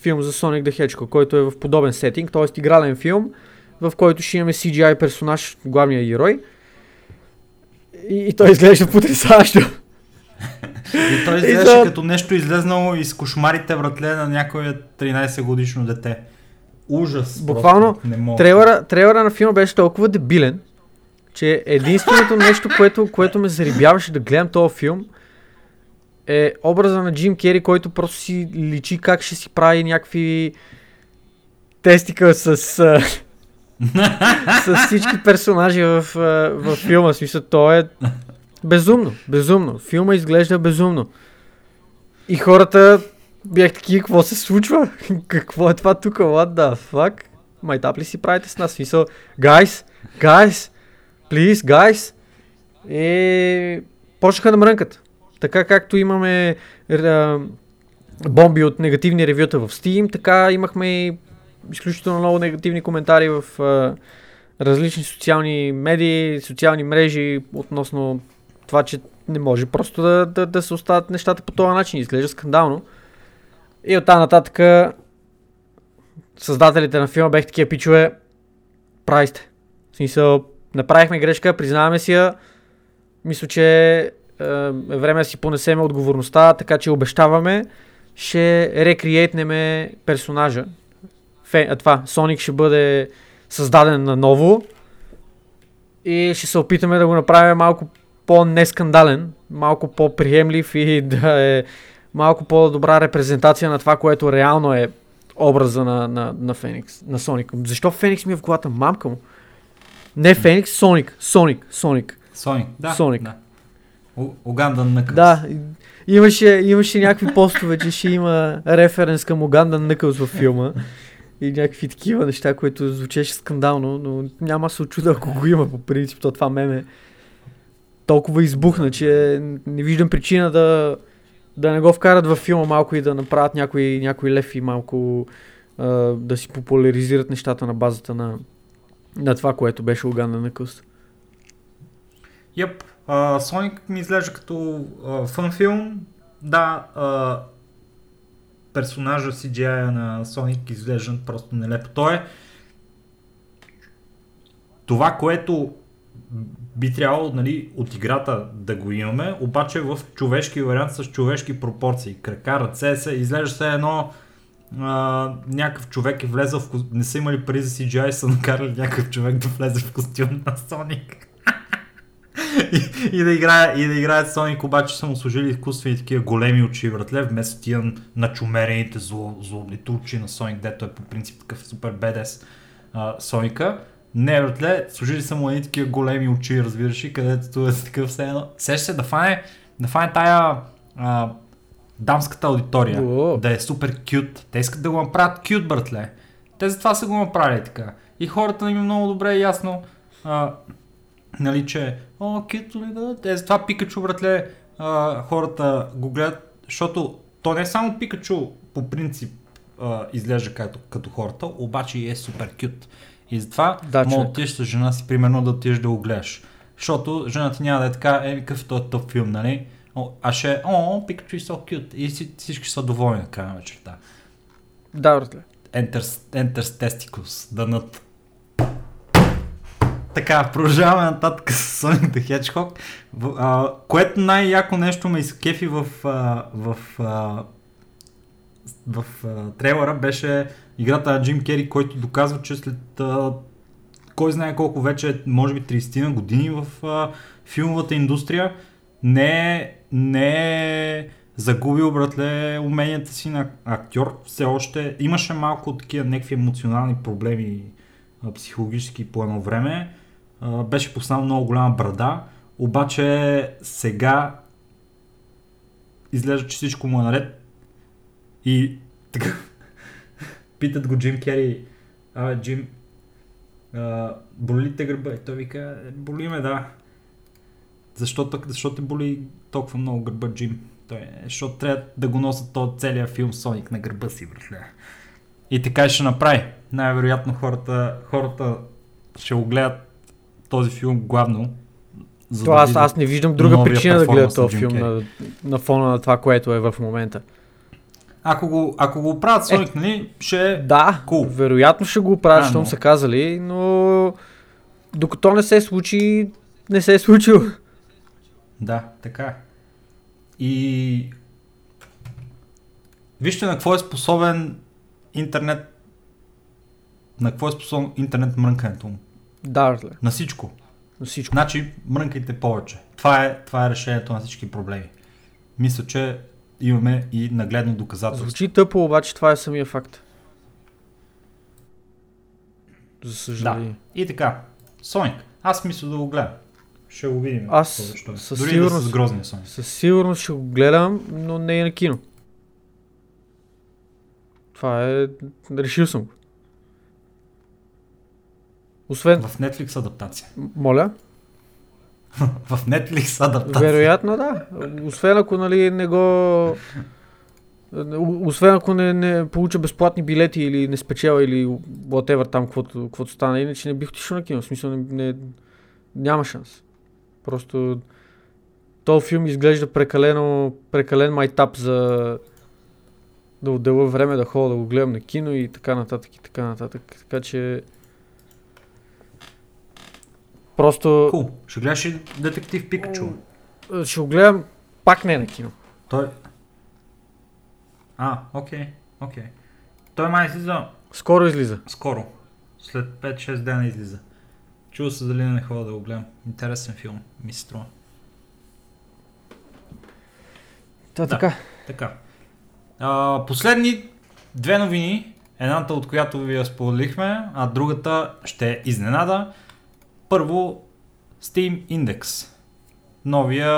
филм за Sonic the Hedgehog, който е в подобен сетинг, т.е. игрален филм, в който ще имаме CGI персонаж, главния герой. И, и той изглежда потрясаващо. И той И изглеждаше за- като нещо излезнало из кошмарите вратле на някое 13 годишно дете. Ужас. Буквално. Трейлера, трейлера на филма беше толкова дебилен, че единственото нещо, което, което ме зарибяваше да гледам този филм, е образа на Джим Кери, който просто си личи как ще си прави някакви тестика с, с всички персонажи в, в филма. Смисъл, то е безумно, безумно. Филма изглежда безумно. И хората бях такива, какво се случва? какво е това тук? What the fuck? Майтап ли си правите с нас? Смисъл, guys, guys, please, guys. И почнаха да мрънкат. Така както имаме а, бомби от негативни ревюта в Steam, така имахме и изключително много негативни коментари в а, различни социални медии, социални мрежи относно това, че не може просто да, да, да се остават нещата по този начин. Изглежда скандално. И оттам нататък създателите на филма бех такива пичове, прави. В смисъл, направихме грешка, признаваме си я. Мисля, че е, време да си понесеме отговорността, така че обещаваме, ще рекриейтнеме персонажа. Фе, а, това, Соник ще бъде създаден наново и ще се опитаме да го направим малко по-нескандален, малко по-приемлив и да е малко по-добра репрезентация на това, което реално е образа на, на, на Феникс, на Соник. Защо Феникс ми е в главата? Мамка му. Не Феникс, Соник, Соник, Соник. Соник. Да. Соник. Да. Угандан Накълс. Да, имаше, имаше някакви постове, че ще има референс към Угандан Nëкълс във филма. И някакви такива неща, които звучеше скандално, но няма се очуда, ако го има по принцип, то това меме толкова избухна, че не виждам причина да, да не го вкарат във филма малко и да направят някои, някои лев и малко а, да си популяризират нещата на базата на, на това, което беше Угандан Nëкълс. Йеп, Соник ми изглежда като а, фън филм. Да, а, персонажа CGI на Соник изглежда просто нелепо. Той е това, което би трябвало нали, от играта да го имаме, обаче в човешки вариант с човешки пропорции. Крака, ръце се, изглежда се едно а, някакъв човек е влезъл в. Не са имали пари за CGI, са накарали някакъв човек да влезе в костюм на Соник. и, и, да играе, и да играят Соник, обаче са му служили изкуствени такива големи очи, братле, вместо тия начумерените зло, злоблите очи на Соник, дето е по принцип такъв супер бедес а, Соника. Не, братле, служили са му едни такива големи очи, разбираш ли, където е такъв все едно. Сеща се да фане, да фане тая а, дамската аудитория, О. да е супер кют. Те искат да го направят кют, братле. Те затова са го направили така. И хората им е много добре и ясно, а, нали, че, о, кют ли да, те затова Пикачу, братле, а, хората го гледат, защото то не е само Пикачу, по принцип, а, изглежда като, като хората, обаче и е супер кют. И затова Да, да, мога да отидеш с жена си, примерно да отидеш да го гледаш. Защото жена ти няма да е така, е, какъв е този тъп филм, нали? А ще е, о, Пикачу е so cute. И си, всички са доволни на края на вечерта. Да, братле. Enter, enter testicles, дънат. Така, продължаваме нататък с Sonic the Hedgehog, а, което най-яко нещо ме изкефи в, а, в, а, в а, трейлера беше играта на Джим Кери, който доказва, че след а, кой знае колко вече, може би 30 на години в а, филмовата индустрия, не, не е загубил, братле, уменията си на актьор. Все още имаше малко такива някакви емоционални проблеми психологически по едно време. Беше поснал много голяма брада, обаче сега изглежда, че всичко му е наред. И така, питат го Джим Кери, а, Джим, а, боли ли те гърба? И той вика, «Е, боли ме, да. Защо, защо те боли толкова много гърба, Джим? Той, е, защото трябва да го носят този целият филм Соник на гърба си, братле. И така ще направи. Най-вероятно хората, хората ще го гледат този филм главно. За То да аз, аз не виждам друга причина да гледа този филм на, на фона на това, което е в момента. Ако го, ако го правят Соник, нали, ще е... Да, Cool. вероятно ще го правят, А, щом но- са казали, но докато не се случи, не се е случило. Да, така е. И вижте на какво е способен интернет на какво е способен интернет мрънкането му. Да, братле, На всичко. на всичко. Значи мрънкайте повече. Това е, това е решението на всички проблеми. Мисля, че имаме и нагледно доказателство. Звучи тъпо, обаче това е самия факт. За Да. съжаление. И така. Соник. Аз мисля да го гледам. Ще го видим. Аз е. със Дори сигурност- да с грозния Соник. Със сигурност ще го гледам, но не е на кино. Това е... Решил съм го. Освен... В Netflix адаптация. Моля? В Netflix адаптация. Вероятно да. Освен ако нали не го... Освен ако не, не получа безплатни билети или не спечела или whatever там, каквото, каквото стане, иначе не бих отишъл на кино. В смисъл не, не, няма шанс. Просто този филм изглежда прекалено, прекален майтап за да отделя време да ходя да го гледам на кино и така нататък и така нататък. Така че просто Кул. Ще гледаш и детектив Пикачу. ще го гледам пак не на кино. Той... А, окей, окей. Той май излиза Скоро излиза. скоро. След 5-6 дена излиза. Чува се дали не ходя да го гледам. Интересен филм, ми се струва. Та, Да. така. Така. А, последни две новини. Едната от която ви я споделихме, а другата ще е изненада. Първо, Steam Index. Новия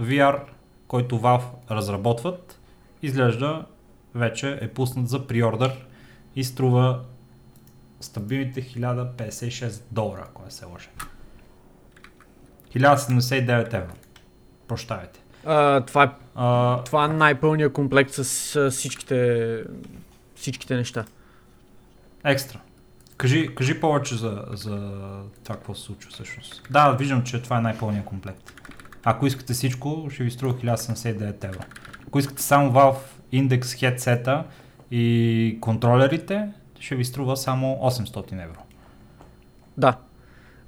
VR, който Valve разработват, изглежда вече е пуснат за приордър и струва стабилните 1056 долара, ако не се лъжа. 1079 евро. Прощавайте. А, това, е, А, това е най-пълният комплект с, с всичките, всичките неща. Екстра. Кажи, кажи повече за, за това, какво се случва всъщност. Да, виждам, че това е най-пълният комплект. Ако искате всичко, ще ви струва 1079 евро. Ако искате само Valve Index headset и контролерите, ще ви струва само 800 евро. Да.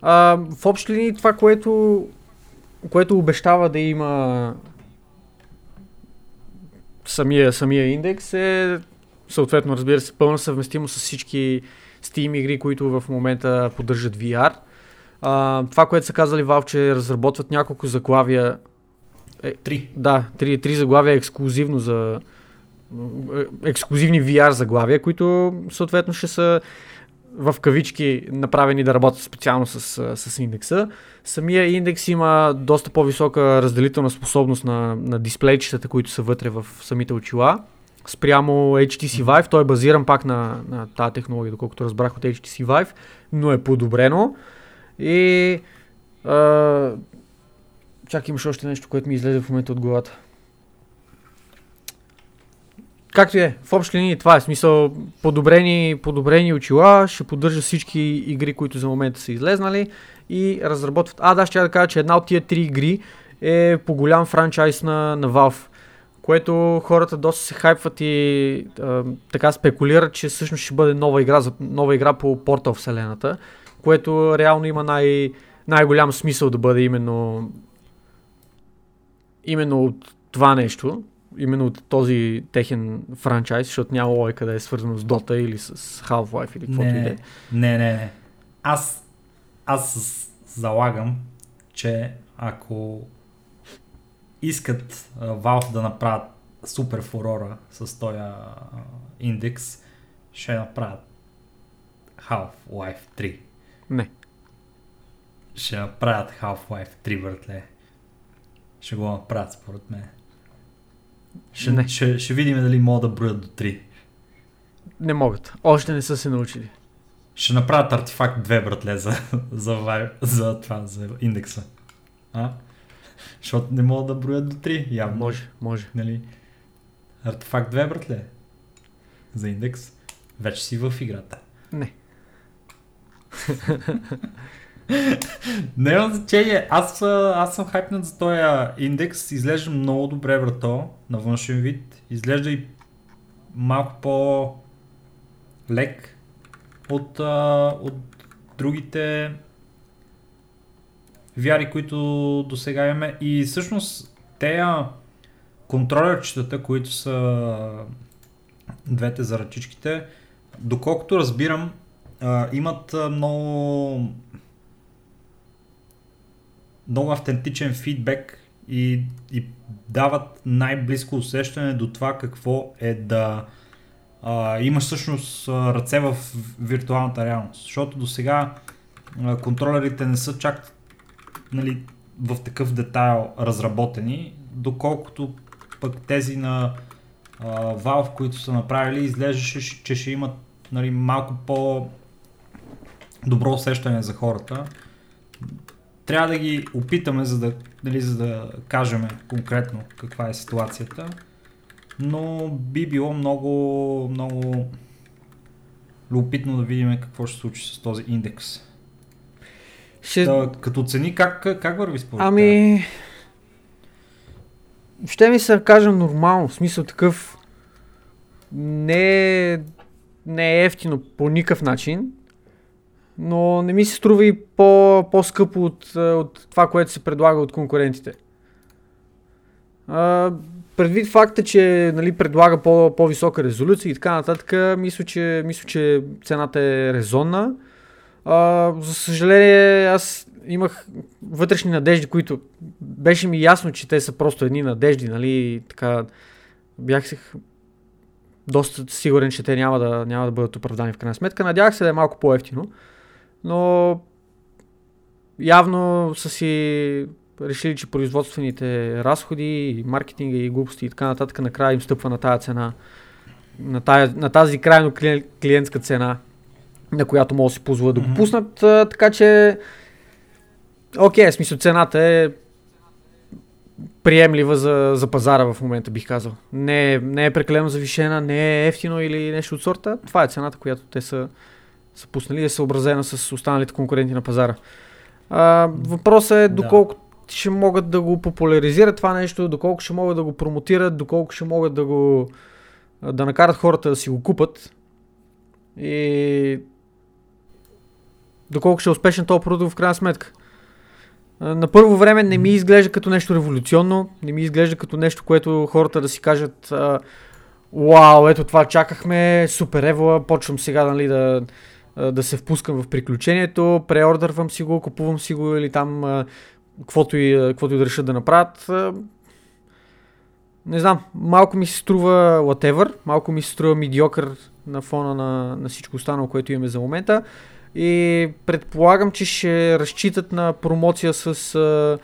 А, в общи линии това, което, което обещава да има самия, самия индекс е съответно, разбира се, пълна съвместимост с всички Steam игри, които в момента поддържат VR. А, това, което са казали Valve, че разработват няколко заглавия Три. Да, три, три заглавия ексклюзивно за е, ексклюзивни VR заглавия, които съответно ще са в кавички направени да работят специално с, с индекса. Самия индекс има доста по-висока разделителна способност на, на дисплейчетата, които са вътре в самите очила. Спрямо HTC Vive, той е базиран пак на, на тази технология, доколкото разбрах от HTC Vive, но е подобрено. И а, чак имаш още нещо, което ми излезе в момента от главата. Както е, в общи линии това е смисъл. Подобрени, подобрени очила, ще поддържа всички игри, които за момента са излезнали и разработват. А, да, ще да кажа, че една от тия три игри е по голям франчайз на, на Valve, което хората доста се хайпват и а, така спекулират, че всъщност ще бъде нова игра, нова игра по Portal вселената, което реално има най- най-голям смисъл да бъде именно именно от това нещо, именно от този техен франчайз, защото няма лойка да е свързано с Dota или с Half-Life или каквото и да е. Не, не, не. Аз, аз залагам, че ако искат uh, Valve да направят супер фурора с този индекс, ще направят Half-Life 3. Не. Ще направят Half-Life 3, братле. Ще го направят според мен. Ще, Не. ще, ще видим дали могат да броят до 3. Не могат. Още не са се научили. Ще направят артефакт 2, братле, за, за, вай- за това, за индекса. А? Защото не могат да броят до 3, явно. Може, може. Нали? Артефакт 2, братле. За индекс. Вече си в играта. Не. Няма значение. Аз, аз съм хайпнат за този индекс. Изглежда много добре, брато, на външен вид. Изглежда и малко по-лек от, от другите вяри, които до сега имаме. И всъщност те контролерчетата, които са двете за ръчичките, доколкото разбирам, имат много много автентичен фидбек и, и дават най-близко усещане до това какво е да а, имаш всъщност ръце в виртуалната реалност. Защото до сега контролерите не са чак нали, в такъв детайл разработени, доколкото пък тези на а, Valve, които са направили, изглеждаше, че ще имат нали, малко по добро усещане за хората трябва да ги опитаме, за да, нали, за да кажем конкретно каква е ситуацията. Но би било много, много любопитно да видим какво ще случи с този индекс. Ще... Да, като цени, как, как върви според Ами... Ще ми се кажа нормално, в смисъл такъв не е, не е ефтино по никакъв начин, но не ми се струва и по, по-скъпо от, от това, което се предлага от конкурентите. А, предвид факта, че нали, предлага по, по-висока резолюция и така нататък, мисля, че, мисля, че цената е резонна. А, за съжаление, аз имах вътрешни надежди, които беше ми ясно, че те са просто едни надежди, нали, така бях се доста сигурен, че те няма да, няма да бъдат оправдани в крайна сметка. Надявах се да е малко по-ефтино, но явно са си решили, че производствените разходи, маркетинга и глупости и така нататък накрая им стъпва на тази цена, на, тази, на тази крайно клиентска цена, на която могат да си позволят да го пуснат, така че окей, okay, смисъл цената е приемлива за, за пазара в момента, бих казал. Не, не е прекалено завишена, не е ефтино или нещо от сорта. Това е цената, която те са, са пуснали, е съобразена с останалите конкуренти на пазара. А, въпросът е доколко да. ще могат да го популяризират това нещо, доколко ще могат да го промотират, доколко ще могат да го да накарат хората да си го купат и доколко ще е успешен този продукт в крайна сметка. На първо време не ми изглежда като нещо революционно, не ми изглежда като нещо, което хората да си кажат Вау, ето това чакахме, супер ево, почвам сега нали, да, да се впускам в приключението, преордървам си го, купувам си го или там каквото и, каквото и да решат да направят. Не знам, малко ми се струва whatever, малко ми се струва медиокър на фона на, на всичко останало, което имаме за момента. И предполагам, че ще разчитат на промоция с а,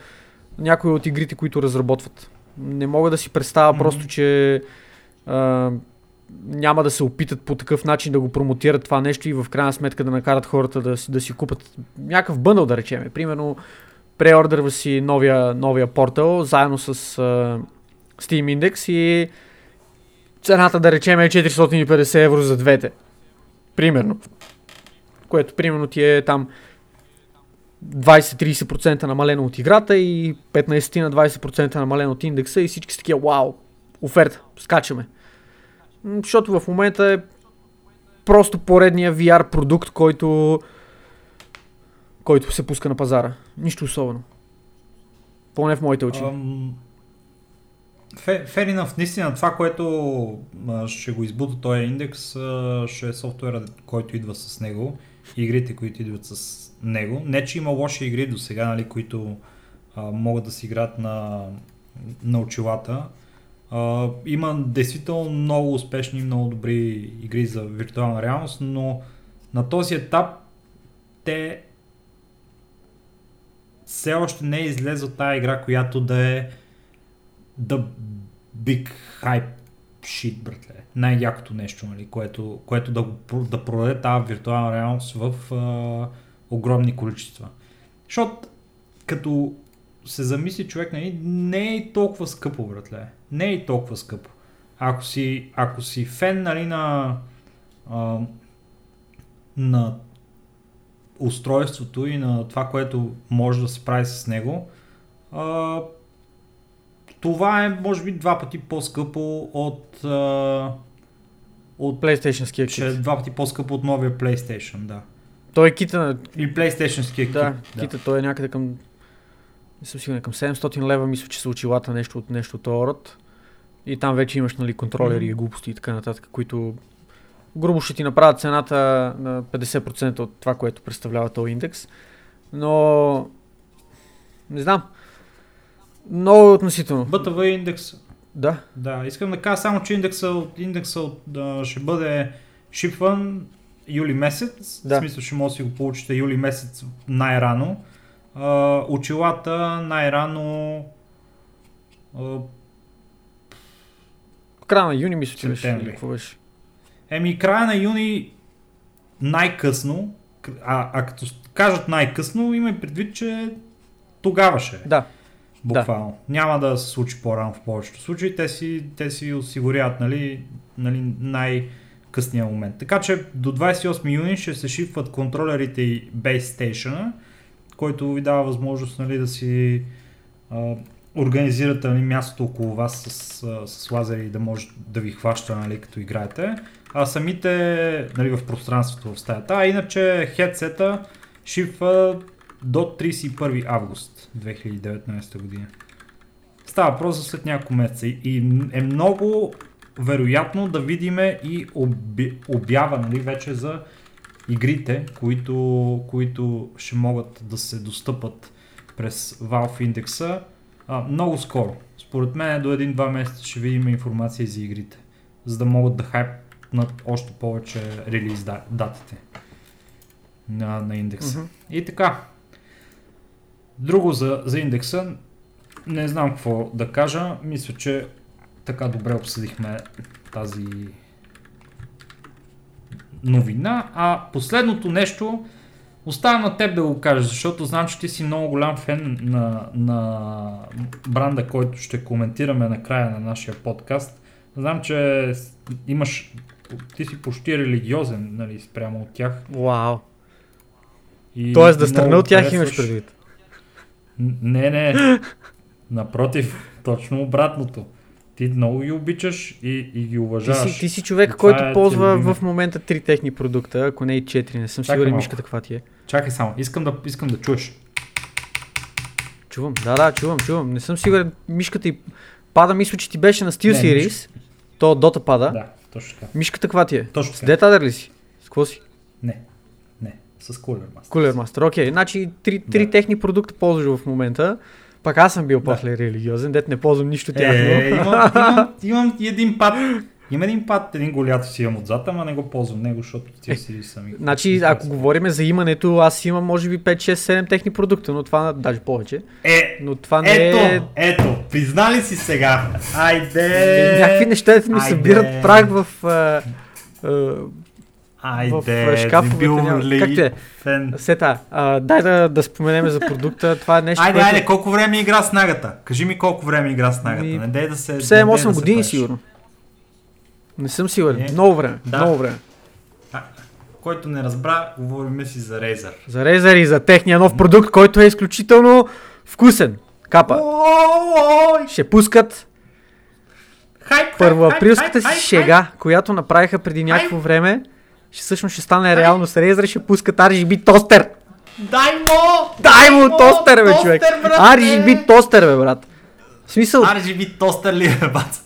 някои от игрите, които разработват. Не мога да си представя mm-hmm. просто, че а, няма да се опитат по такъв начин да го промотират това нещо и в крайна сметка да накарат хората да, да си купат някакъв бъндъл, да речем. Примерно, преордърва си новия, новия портал заедно с uh, Steam Index и цената да речем е 450 евро за двете. Примерно. Което примерно ти е там 20-30% намалено от играта и 15 на 20% намалено от индекса и всички са такива, вау, оферта, скачаме. Защото в момента е просто поредния VR продукт, който който се пуска на пазара. Нищо особено. Поне в моите очи. Um, fair enough. Наистина, това, което ще го избута този индекс, ще е софтуера, който идва с него. Игрите, които идват с него. Не, че има лоши игри до сега, нали, които а, могат да си играят на, на очилата. А, има действително много успешни, много добри игри за виртуална реалност, но на този етап те все още не е излезла тази игра, която да е the big hype shit, братле. Най-якото нещо, нали, което, което да, да продаде тази виртуална реалност в а, огромни количества. Защото като се замисли човек, нали, не е толкова скъпо, братле. Не е толкова скъпо. Ако си, ако си фен нали, на, а, на устройството и на това, което може да се прави с него, а, това е може би два пъти по-скъпо от, а, от PlayStation кит. Че два пъти по-скъпо от новия PlayStation, да. Той е кита на... И PlayStation кит. Да, да, кита, той е някъде към... Не съм сигурен, към 700 лева мисля, че са очилата нещо от нещо от род. И там вече имаш нали, контролери mm-hmm. и глупости и така нататък, които грубо ще ти направят цената на 50% от това, което представлява този индекс. Но не знам. Много относително. БТВ индекс. Да. Да, искам да кажа само, че индекса, индекса да, ще бъде шипван юли месец. Да. В смисъл ще може да си го получите юли месец най-рано. Uh, очилата най-рано uh, края на юни мисля, че беше. Какво беше? Еми, края на юни най-късно, а, а като кажат най-късно, има предвид, че тогава ще. Да. Буквално. Да. Няма да се случи по-рано в повечето случаи. Те си, те си осигуряват нали, нали, най-късния момент. Така че до 28 юни ще се шифват контролерите и Base Station, който ви дава възможност нали, да си а, организирате нали, мястото около вас с, с лазери да може да ви хваща нали, като играете а самите нали, в пространството в стаята. А иначе хедсета шифа до 31 август 2019 година. Става въпрос за след няколко месеца и е много вероятно да видиме и оби, обява нали, вече за игрите, които, които ще могат да се достъпат през Valve индекса а, много скоро. Според мен до един-два месеца ще видим информация за игрите, за да могат да хайп над още повече релиз датите на, на индекса. Mm-hmm. И така. Друго за, за индекса, не знам какво да кажа. Мисля, че така добре обсъдихме тази новина. А последното нещо остава на теб да го кажеш, защото знам, че ти си много голям фен на, на бранда, който ще коментираме на края на нашия подкаст. Знам, че имаш ти си почти религиозен, нали, спрямо от тях. Вау. И Тоест да страна от тях имаш предвид. Не, не. Напротив, точно обратното. Ти много ги обичаш и, и ги уважаваш. Ти си, ти си човек, който е ползва в момента три техни продукта, ако не и четири. Не съм Чакай сигурен мишката каква ти е. Чакай само, искам да, искам да чуеш. Чувам, да, да, чувам, чувам. Не съм сигурен мишката и пада, мисля, че ти беше на Steel Series. Мишка. То Дота пада. Да. Точно така. Мишката каква ти е? Точно така. С ли си? С какво си? Не. С Cooler Master. Cooler Master, окей. Okay. Значи три, три да. техни продукта ползваш в момента. Пак аз съм бил да. после религиозен, дет не ползвам нищо тяхно. Е, имам, имам, имам един пат Има един пат, един голят си имам отзад, ама не го ползвам него, защото ти си сами. Значи, ако говорим за имането, аз имам може би 5, 6, 7 техни продукта, но това даже повече. Е, Но това не ето, е... ето, признали си сега. Айде! Някакви неща ми Айде. събират праг в... А, а, Айде, в шкафовете дебил няма- ли, как ти е? фен. Сета, а, дай да, да споменем за продукта. Това е нещо, Айде, което... айде, колко време игра с нагата? Кажи ми колко време игра с нагата. Не дей да се... не дей 7-8 да се години правиш. сигурно. Не съм сигурен. Е, много време. да. Много време. А, който не разбра, говорим си за Razer. За Razer и за техния нов продукт, който е изключително вкусен. Капа. Ще пускат първоаприлската си шега, която направиха преди някакво време. Ще всъщност ще стане реалност. Razer ще пускат RGB тостер. Дай му! Дай му тостер, бе, човек. RGB тостер, бе, брат. В смисъл, RGB тостер ли е, бац?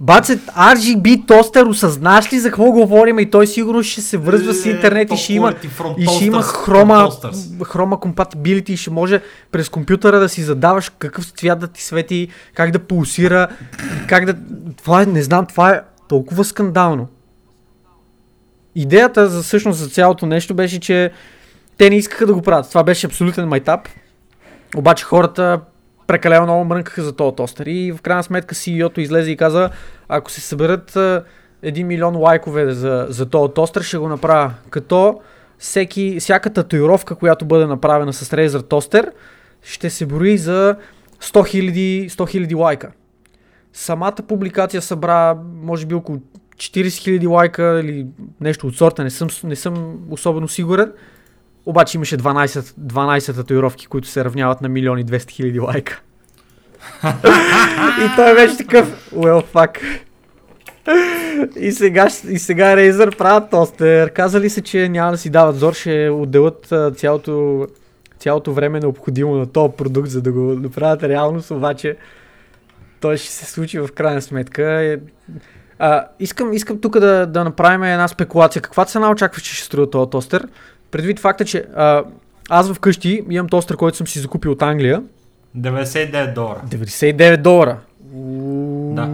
Бацет, RGB тостер, осъзнаш ли за какво говорим и той сигурно ще се връзва с Ле, интернет и ще има, и ще има хрома, хрома compatibility и ще може през компютъра да си задаваш какъв цвят да ти свети, как да пулсира, как да... Това е, не знам, това е толкова скандално. Идеята за всъщност за цялото нещо беше, че те не искаха да го правят. Това беше абсолютен майтап. Обаче хората прекалено много мрънкаха за този тостер и в крайна сметка CEO-то излезе и каза, ако се съберат а, 1 милион лайкове за, за този тостер, ще го направя. Като всеки, всяка татуировка, която бъде направена с Razer тостер, ще се брои за 100 000, 100 000 лайка. Самата публикация събра, може би около 40 000 лайка или нещо от сорта, не съм, не съм особено сигурен. Обаче имаше 12, 12 татуировки, които се равняват на милиони 200 хиляди лайка. и той беше такъв, well fuck. и, сега, и сега Razer правят тостер. Казали се, че няма да си дават зор, ще отделят цялото, цялото време необходимо на този продукт, за да го направят реалност, обаче той ще се случи в крайна сметка. А, искам, искам тук да, да направим една спекулация. Каква цена очакваш, че ще струва този тостер? Предвид факта, че а, аз вкъщи имам тостер, който съм си закупил от Англия. 99 долара. 99 долара. Да.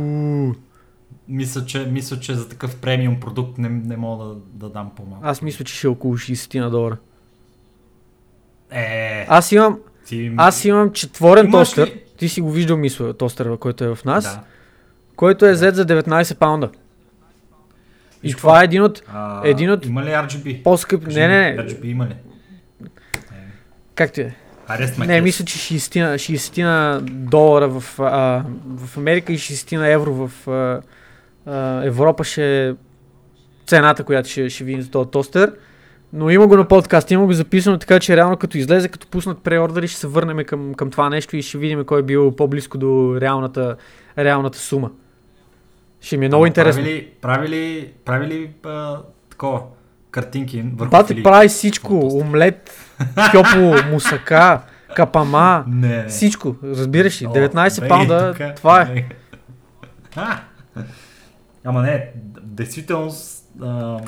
Мисля, че, мисля, че за такъв премиум продукт не, не мога да, да дам по-малко. Аз мисля, че ще е около 60 на долара. Е, Аз имам, ти... аз имам четворен Имаш тостер. ли? Ти си го виждал, мисля, тостера, който е в нас. Да. Който е взет за 19 паунда. И Виж това е един от А, един от Има ли RGB? по-скъпи... Кажи Не, не, не. RGB има ли? Как ти е? Арест Не, мисля, че 60, на- 60 на долара в, а, в Америка и 60 на евро в а, а, Европа ще е цената, която ще, ще видим за този тостер. Но има го на подкаст, има го записано, така че реално като излезе, като пуснат преордери, ще се върнем към, към това нещо и ще видим кой е бил по-близко до реалната, реалната сума. Ще ми е много интересно. Прави ли, прави ли, прави ли а, такова, картинки върху Бати фили? прави всичко. Омлет, кьопло, мусака, капама, Не, всичко. Разбираш ли? О, 19 бей, паунда, тука, това е. А! Ама не, действително... А...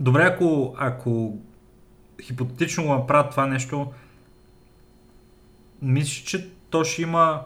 Добре, ако, ако хипотетично го направят това нещо, мисля, че то ще има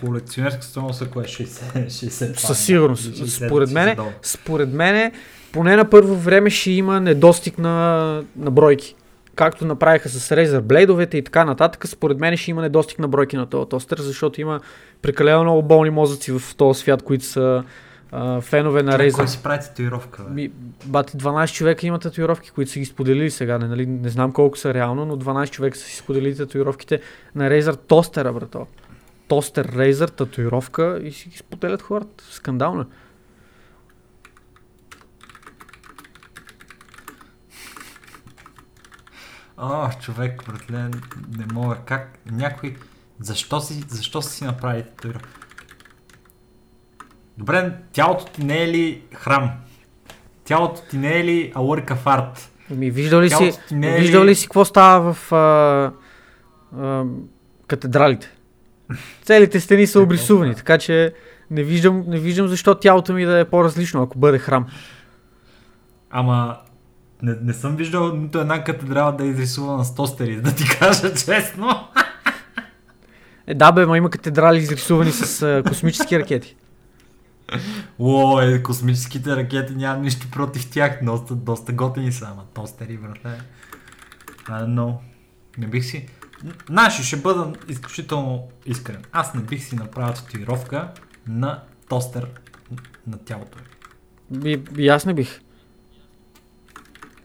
колекционерска стойност, ако е 60, 60 паунда. Със сигурност. Или 60 Според мен, според мен, поне на първо време ще има недостиг на, на бройки. Както направиха с Razer блейдовете и така нататък, според мен ще има недостиг на бройки на този тостер, защото има прекалено много болни мозъци в този свят, които са а, фенове на Razer. Кой си прави татуировка, бе? Бати 12 човека има татуировки, които са ги споделили сега. Не, нали, не знам колко са реално, но 12 човека са си споделили татуировките на Razer тостера, брато. Тостер, Razer, татуировка и си ги споделят хората. Скандално. е. О, човек, братле, не мога. Как някой... Защо си, защо си направи татуировка? Добре, тялото ти не е ли храм? Тялото ти не е ли a work of art? Виждал ли си, Тялото не е виждал ли- ли си какво става в а, а, катедралите? Целите стени са Какво обрисувани, така че не виждам, не виждам защо тялото ми да е по-различно, ако бъде храм. Ама не, не съм виждал нито една катедрала да е изрисувана с тостери, да ти кажа честно. Е, да бе, ма има катедрали изрисувани с а, космически ракети. О, е, космическите ракети нямам нищо против тях. Доста, доста готини са, ама тостери, брате. А, но не бих си... Наши ще бъда изключително искрен. Аз не бих си направил татуировка на тостер на тялото. И, и аз не бих.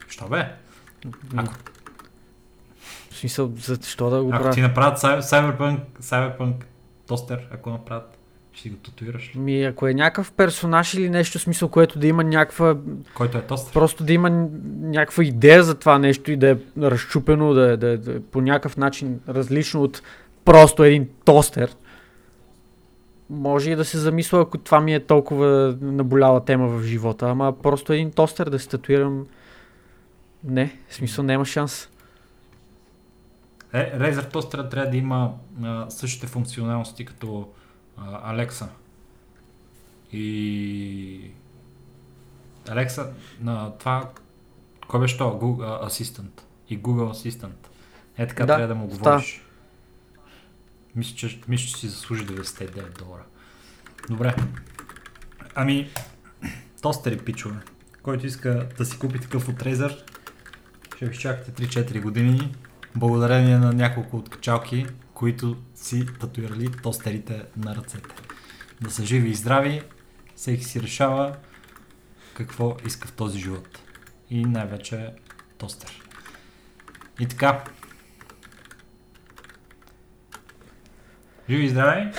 Що бе? Ако, В смисъл, защо да го ако правя? ти направят Cy- Cyberpunk, Cyberpunk тостер, ако направят, ще си го татуираш ли? Ми, ако е някакъв персонаж или нещо, смисъл, което да има някаква... Който е тостер? Просто да има някаква идея за това нещо и да е разчупено, да е, да е, да е по някакъв начин различно от просто един тостер. Може и да се замисля, ако това ми е толкова наболяла тема в живота, ама просто един тостер да се татуирам... Не, в смисъл няма шанс. Е, Razer тостера трябва да има а, същите функционалности като а, Alexa. И... Alexa, на това... Кой беше това? Google Assistant. И Google Assistant. Е така Да, трябва да му говориш. Мисля, че, мисля, че си заслужи 99 долара. Добре. Ами, тостери, пичове. Който иска да си купи такъв от Razer, ще ви чакате 3-4 години, благодарение на няколко от качалки, които си татуирали тостерите на ръцете. Да са живи и здрави, всеки си решава какво иска в този живот. И най-вече тостер. И така. Живи и здрави!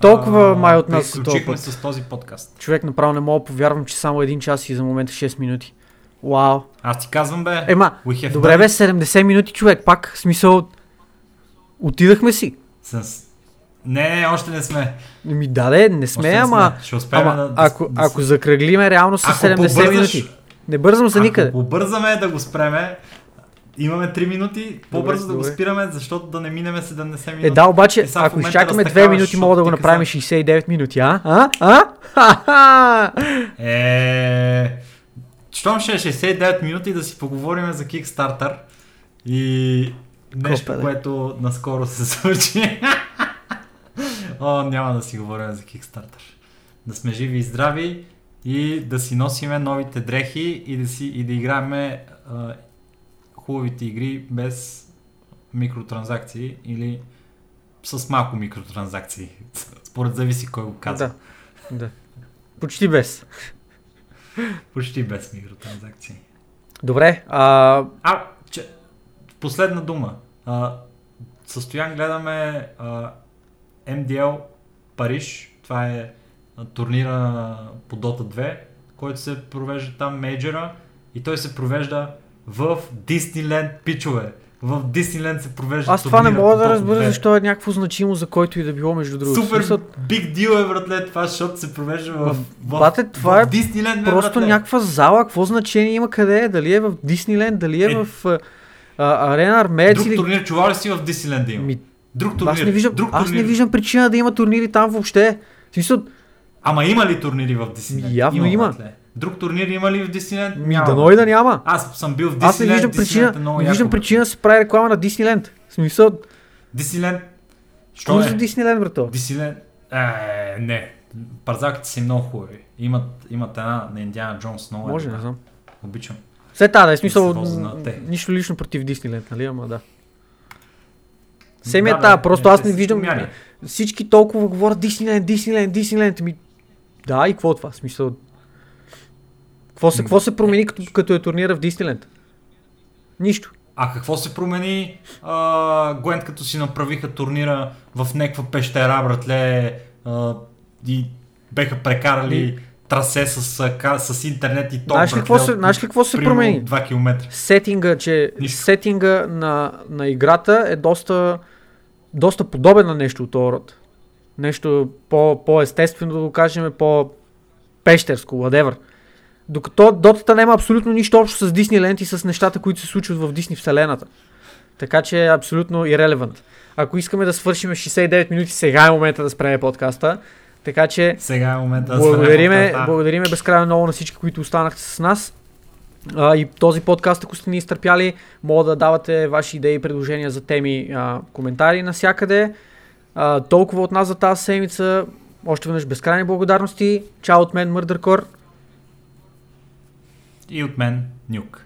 Толкова А, май от нас този път. с този подкаст. Човек направо не мога повярвам, че само един час и за момента 6 минути. Вау. Аз ти казвам бе, Ема, добре done бе, it. 70 минути човек, пак, в смисъл, отидахме си. С... Не, не, още не сме. Ми да, не сме, не ама, сме. Ще успеем ама да, ако, да, ако закръглиме реално с Ако 70 побързаш- минути. Не бързам за никъде. Ако побързаме да го спреме, имаме 3 минути, по-бързо да го добре. спираме, защото да не минеме 70 минути. Е, да, обаче, ако изчакаме 2 разтакаваш, минути, мога да го направим каза- 69 минути, а? А? А? Ха-ха! Е, щом ще е 69 минути да си поговорим за Kickstarter и нещо, Копеле. което наскоро се случи. О, няма да си говорим за Kickstarter. Да сме живи и здрави и да си носиме новите дрехи и да, си, и да играеме а, хубавите игри без микротранзакции или с малко микротранзакции. Според зависи кой го казва. Да, да. Почти без. Почти без микротранзакции. Добре, а, А, че, последна дума. А, състоян гледаме а, MDL Париж. Това е турнира по Dota 2, който се провежда там мейджора и той се провежда в Дисниленд пичове. В Дисниленд се провежда аз това не мога да разбера 2. защо е някакво значимо за който и да било между другото. Супер смисъл, биг дил е, братле, това, защото се провежда в, в, Бате, това е в Дисниленд, бе, Просто братле. някаква зала, какво значение има къде е? Дали е в Дисниленд, дали е, Е. в а, Арена Армеец Друг или... турнир, чувал ли си в Дисниленд да има? Ми, Друг турнир. аз не, виждам, друг аз не виждам причина да има турнири там въобще. В смисъл, Ама има ли турнири в Дисниленд? Ми, явно има. братле. Друг турнир има ли в Дисниленд? ми дано и да няма. Аз съм бил в Дисниленд. Аз не виждам причина, Дисниленд е много не виждам яко, причина да се прави реклама на Дисниленд. В смисъл. Дисниленд. Що е? за Дисниленд, брато. Дисниленд. Е, не. Парзалките си много хубави. Имат, имат една на Индиана Джонс много. е Може, не знам. Обичам. Все тази, да е смисъл, нищо лично против Дисниленд, нали, ама да. Семи Да, е тази, просто аз не виждам, помяли. всички толкова говорят Дисниленд, Дисниленд, Дисниленд, ми... Да, и какво е това? Смисъл... Какво се, какво се промени като, като е турнира в Дисниленд? Нищо. А какво се промени, а, Гуент, като си направиха турнира в някаква пещера, братле, а, и беха прекарали трасе с, с интернет и ток, Знаеш ли какво се- знаеш ли какво се промени? 2 км. Сетинга, че Нищо. сетинга на, на играта е доста, доста подобен на нещо от този род. Нещо по, по-естествено, да го кажем, по-пещерско, whatever. Докато Дотата няма абсолютно нищо общо с Дисниленд и с нещата, които се случват в Дисни вселената. Така че е абсолютно ирелевант. Ако искаме да свършим 69 минути, сега е момента да спреме подкаста. Така че Сега е момента да благодариме, благодариме безкрайно много на всички, които останахте с нас. А, и този подкаст, ако сте ни изтърпяли, мога да давате ваши идеи и предложения за теми, а, коментари навсякъде. А, толкова от нас за тази седмица. Още веднъж безкрайни благодарности. Чао от мен, Мърдъркор. И от мен, Нюк.